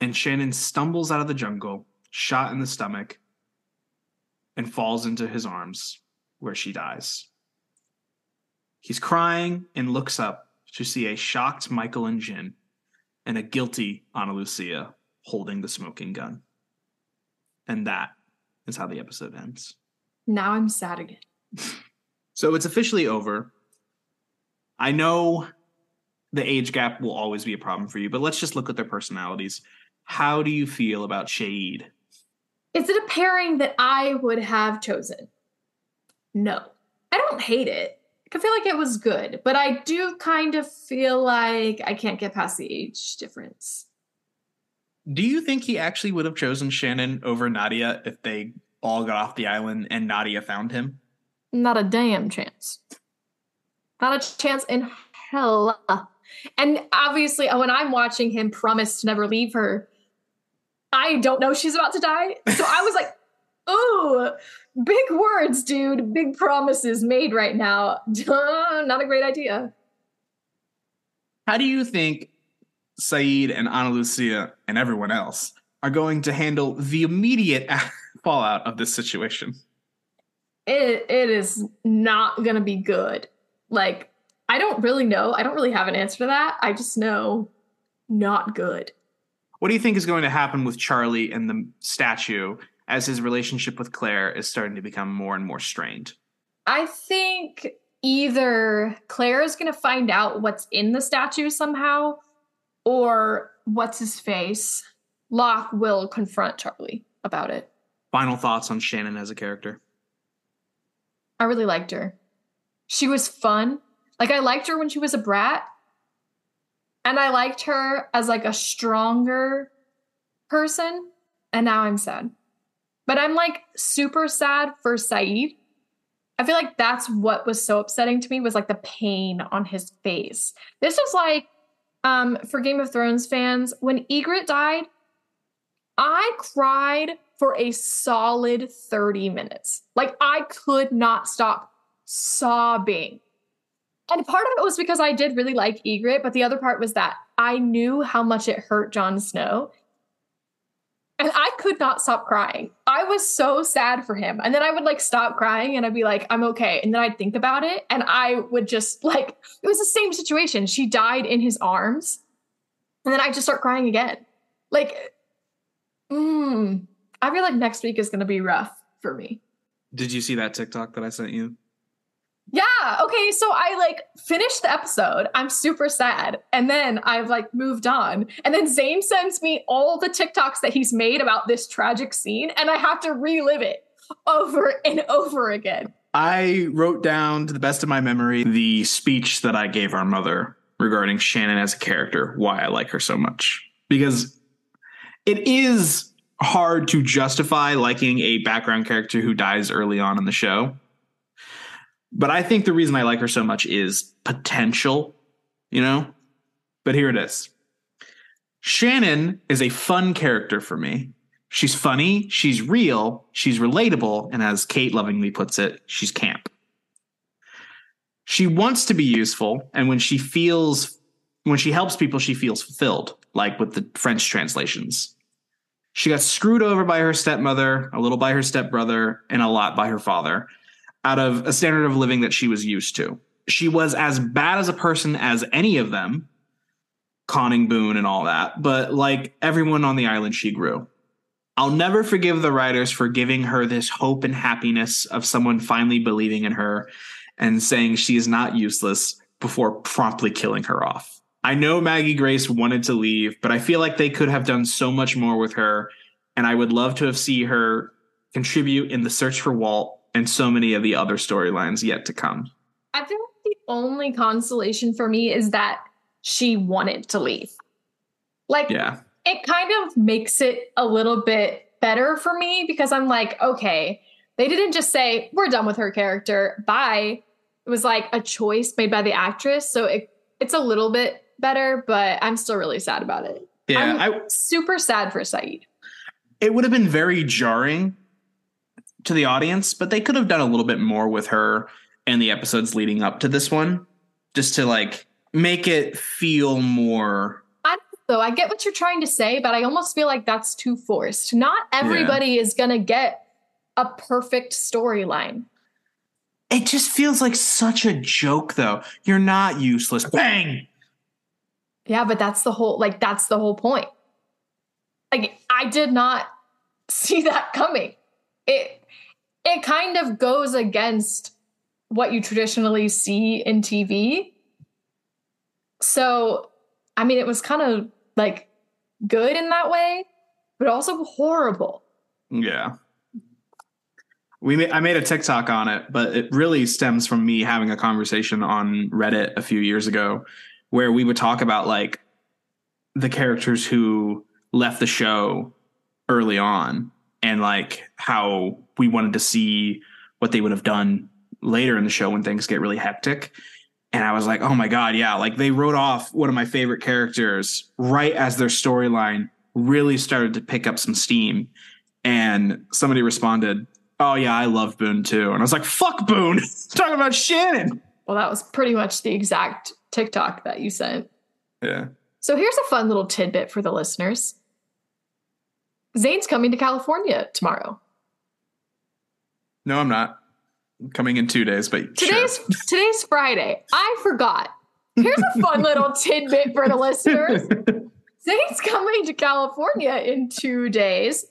and Shannon stumbles out of the jungle, shot in the stomach, and falls into his arms, where she dies. He's crying and looks up to see a shocked Michael and Jin and a guilty Ana Lucia holding the smoking gun. And that is how the episode ends. Now I'm sad again. So it's officially over. I know the age gap will always be a problem for you, but let's just look at their personalities. How do you feel about Shade? Is it a pairing that I would have chosen? no. I don't hate it. I feel like it was good, but I do kind of feel like I can't get past the age difference. Do you think he actually would have chosen Shannon over Nadia if they all got off the island and Nadia found him? Not a damn chance. Not a chance in hell. And obviously, when I'm watching him promise to never leave her, I don't know she's about to die. So I was like, ooh, big words, dude. Big promises made right now. Not a great idea. How do you think Sayid and Ana Lucia and everyone else are going to handle the immediate fallout of this situation? It it is not gonna be good. Like, I don't really know. I don't really have an answer to that. I just know not good. What do you think is going to happen with Charlie and the statue as his relationship with Claire is starting to become more and more strained? I think either Claire is going to find out what's in the statue somehow, or what's his face? Locke will confront Charlie about it. Final thoughts on Shannon as a character? I really liked her. She was fun. Like I liked her when she was a brat. And I liked her as like a stronger person. And now I'm sad. But I'm like super sad for Sayid. I feel like that's what was so upsetting to me was like the pain on his face. This was like um for Game of Thrones fans, when Ygritte died, I cried for a solid 30 minutes. Like I could not stop sobbing. And part of it was because I did really like Ygritte, but the other part was that I knew how much it hurt Jon Snow. And I could not stop crying. I was so sad for him. And then I would like stop crying and I'd be like, I'm okay. And then I'd think about it and I would just like, it was the same situation. She died in his arms. And then I just start crying again. Like, mm, I feel like next week is going to be rough for me. Did you see that TikTok that I sent you? Yeah. Okay. So I like finished the episode. I'm super sad. And then I've like moved on. And then Zane sends me all the TikToks that he's made about this tragic scene. And I have to relive it over and over again. I wrote down, to the best of my memory, the speech that I gave our mother regarding Shannon as a character, why I like her so much. Because it is hard to justify liking a background character who dies early on in the show. But I think the reason I like her so much is potential, you know? But here it is. Shannon is a fun character for me. She's funny, she's real, she's relatable, and as Kate lovingly puts it, she's camp. She wants to be useful, and when she feels when she helps people, she feels fulfilled, like with the French translations. She got screwed over by her stepmother, a little by her stepbrother, and a lot by her father out of a standard of living that she was used to. She was as bad as a person as any of them, conning Boone and all that, but like everyone on the island, she grew. I'll never forgive the writers for giving her this hope and happiness of someone finally believing in her and saying she is not useless before promptly killing her off. I know Maggie Grace wanted to leave, but I feel like they could have done so much more with her, and I would love to have seen her contribute in the search for Walt and so many of the other storylines yet to come. I think the only consolation for me is that she wanted to leave. Like, Yeah. it kind of makes it a little bit better for me because I'm like, okay, they didn't just say, we're done with her character, bye. It was like a choice made by the actress. So it, it's a little bit better, but I'm still really sad about it. Yeah, I'm I, super sad for Sayid. it would have been very jarring to the audience, but they could have done a little bit more with her in the episodes leading up to this one, just to like make it feel more. I so I get what you're trying to say, but I almost feel like that's too forced. Not everybody is going to get a perfect storyline. It just feels like such a joke, though. You're not useless. Bang! Yeah, but that's the whole like that's the whole point. Like I did not see that coming. It it kind of goes against what you traditionally see in TV. So, I mean, it was kind of like good in that way, but also horrible. Yeah. we I made a TikTok on it, but it really stems from me having a conversation on Reddit a few years ago where we would talk about like the characters who left the show early on and like how we wanted to see what they would have done later in the show when things get really hectic. And I was like, oh my God, yeah. Like they wrote off one of my favorite characters right as their storyline really started to pick up some steam. And somebody responded, oh yeah, I love Boone too. And I was like, fuck Boone. Talking about Shannon. Well, that was pretty much the exact TikTok that you sent. Yeah. So here's a fun little tidbit for the listeners. Zane's coming to California tomorrow. No, I'm not. I'm coming in two days, but Today's sure. today's Friday. I forgot. Here's a fun little tidbit for the listeners. Zane's coming to California in two days.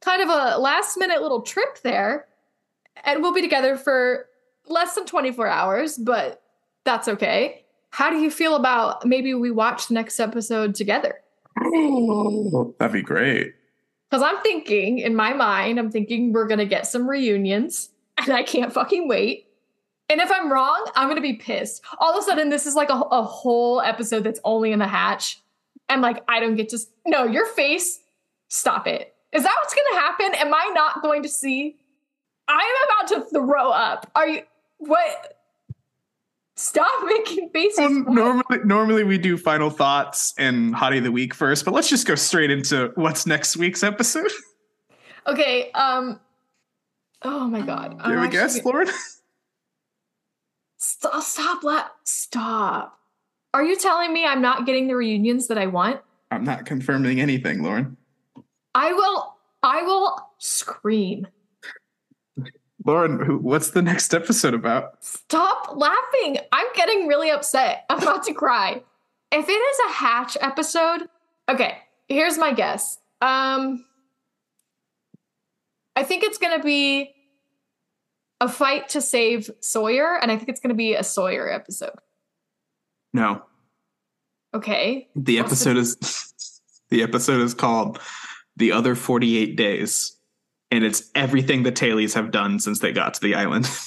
Kind of a last minute little trip there. And we'll be together for less than 24 hours, but that's okay. How do you feel about maybe we watch the next episode together? Oh, that'd be great. Because I'm thinking, in my mind, I'm thinking we're to get some reunions, and I can't fucking wait. And if I'm wrong, I'm to be pissed. All of a sudden, this is like a, a whole episode that's only in the hatch. And like, I don't get to. No, your face. Stop it. Is that what's to happen? Am I not going to see? I am about to throw up. Are you. What? Stop making faces. Well, normally, normally we do final thoughts and hottie of the week first, but let's just go straight into what's next week's episode. Okay. Um. Oh my god. You have a I'm guess, actually- Lauren? Stop, stop, la- stop. Are you telling me I'm not getting the reunions that I want? I'm not confirming anything, Lauren. I will, I will scream. Lauren, what's the next episode about? Stop laughing. I'm getting really upset. I'm about to cry. If it is a hatch episode, okay, here's my guess. Um, I think it's going to be a fight to save Sawyer, and I think it's going to be a Sawyer episode. No, Okay. the What's the- episode is the episode is called "The Other 48 Days," and it's everything the Tailies have done since they got to the island.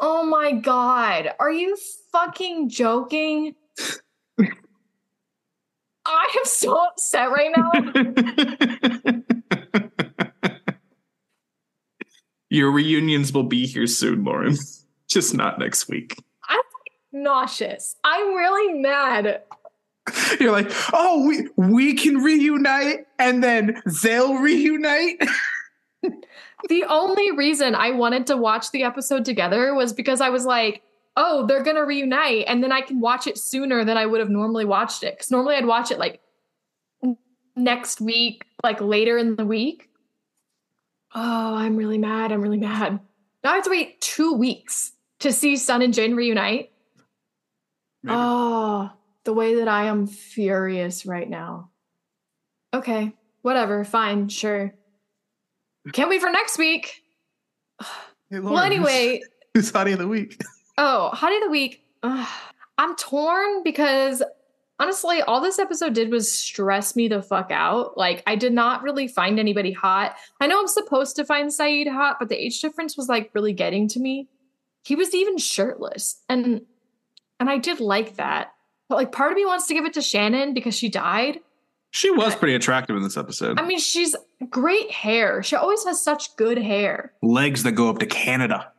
Oh my god. Are you fucking joking? I am so upset right now. Your reunions will be here soon, Lauren. Just not next week. I'm nauseous. I'm really mad. You're like, oh, we we can reunite, and then they'll reunite. The only reason I wanted to watch the episode together was because I was like, oh, they're going to reunite. And then I can watch it sooner than I would have normally watched it. Because normally I'd watch it like next week, like later in the week. Oh, I'm really mad. I'm really mad. Now I have to wait two weeks to see Sun and Jin reunite. Maybe. Oh, the way that I am furious right now. Okay, whatever, fine, sure. Can't wait for next week. Hey, Well, anyway, who's, who's hottie of the week? oh, hottie of the week. Ugh, I'm torn because honestly, all this episode did was stress me the fuck out. Like, I did not really find anybody hot. I know I'm supposed to find Sayid hot, but the age difference was like really getting to me. He was even shirtless, and and I did like that. But like, part of me wants to give it to Shannon because she died. She was pretty attractive in this episode. I mean, she's great hair. She always has such good hair. Legs that go up to Canada.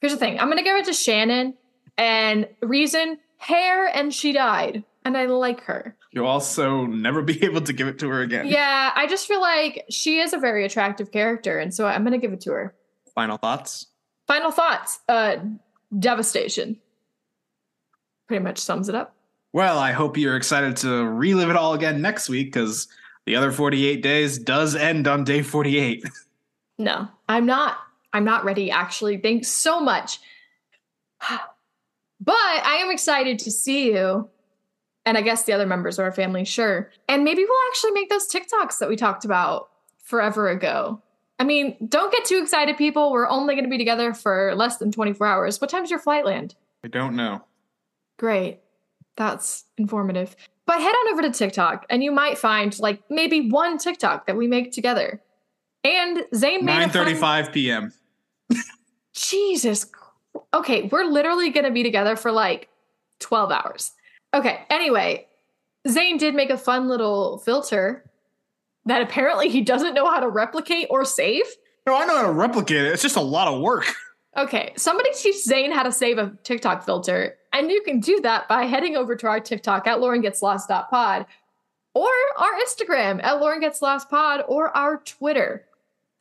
Here's the thing I'm going to give it to Shannon. And reason hair, and she died. And I like her. You'll also never be able to give it to her again. Yeah, I just feel like she is a very attractive character. And so I'm going to give it to her. Final thoughts? Final thoughts uh, devastation. Pretty much sums it up. Well, I hope you're excited to relive it all again next week because the other 48 days does end on day 48. No, I'm not. I'm not ready, actually. Thanks so much. But I am excited to see you. And I guess the other members of our family, sure. And maybe we'll actually make those TikToks that we talked about forever ago. I mean, don't get too excited, people. We're only going to be together for less than 24 hours. What time's your flight land? I don't know. Great. That's informative. But head on over to TikTok and you might find like maybe one TikTok that we make together. And Zane made a fun- 9:35 p.m. Jesus. Okay, we're literally going to be together for like 12 hours. Okay, anyway, Zane did make a fun little filter that apparently he doesn't know how to replicate or save. No, I know how to replicate it. It's just a lot of work. Okay, somebody teach Zane how to save a TikTok filter, and you can do that by heading over to our TikTok at Lauren Gets Lost pod, or our Instagram at Lauren Gets Lost pod, or our Twitter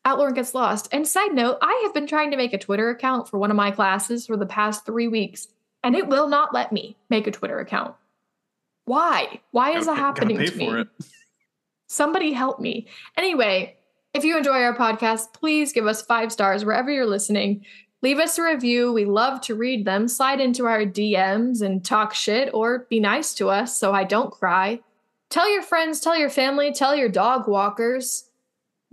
at Lauren Gets Lost. And side note, I have been trying to make a Twitter account for one of my classes for the past three weeks, and it will not let me make a Twitter account. Why? Why is that happening to me? it. Somebody help me. Anyway, if you enjoy our podcast, please give us five stars wherever you're listening. Leave us a review. We love to read them. Slide into our DMs and talk shit or be nice to us so I don't cry. Tell your friends, tell your family, tell your dog walkers.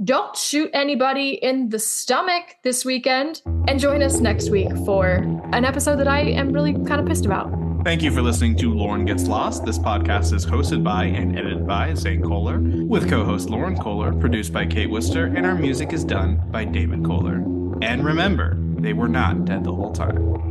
Don't shoot anybody in the stomach this weekend. And join us next week for an episode that I am really kind of pissed about. Thank you for listening to Lauren Gets Lost. This podcast is hosted by and edited by Zane Kohler, with co host Lauren Kohler, produced by Kate Worcester, and our music is done by David Kohler. And remember, they were not dead the whole time.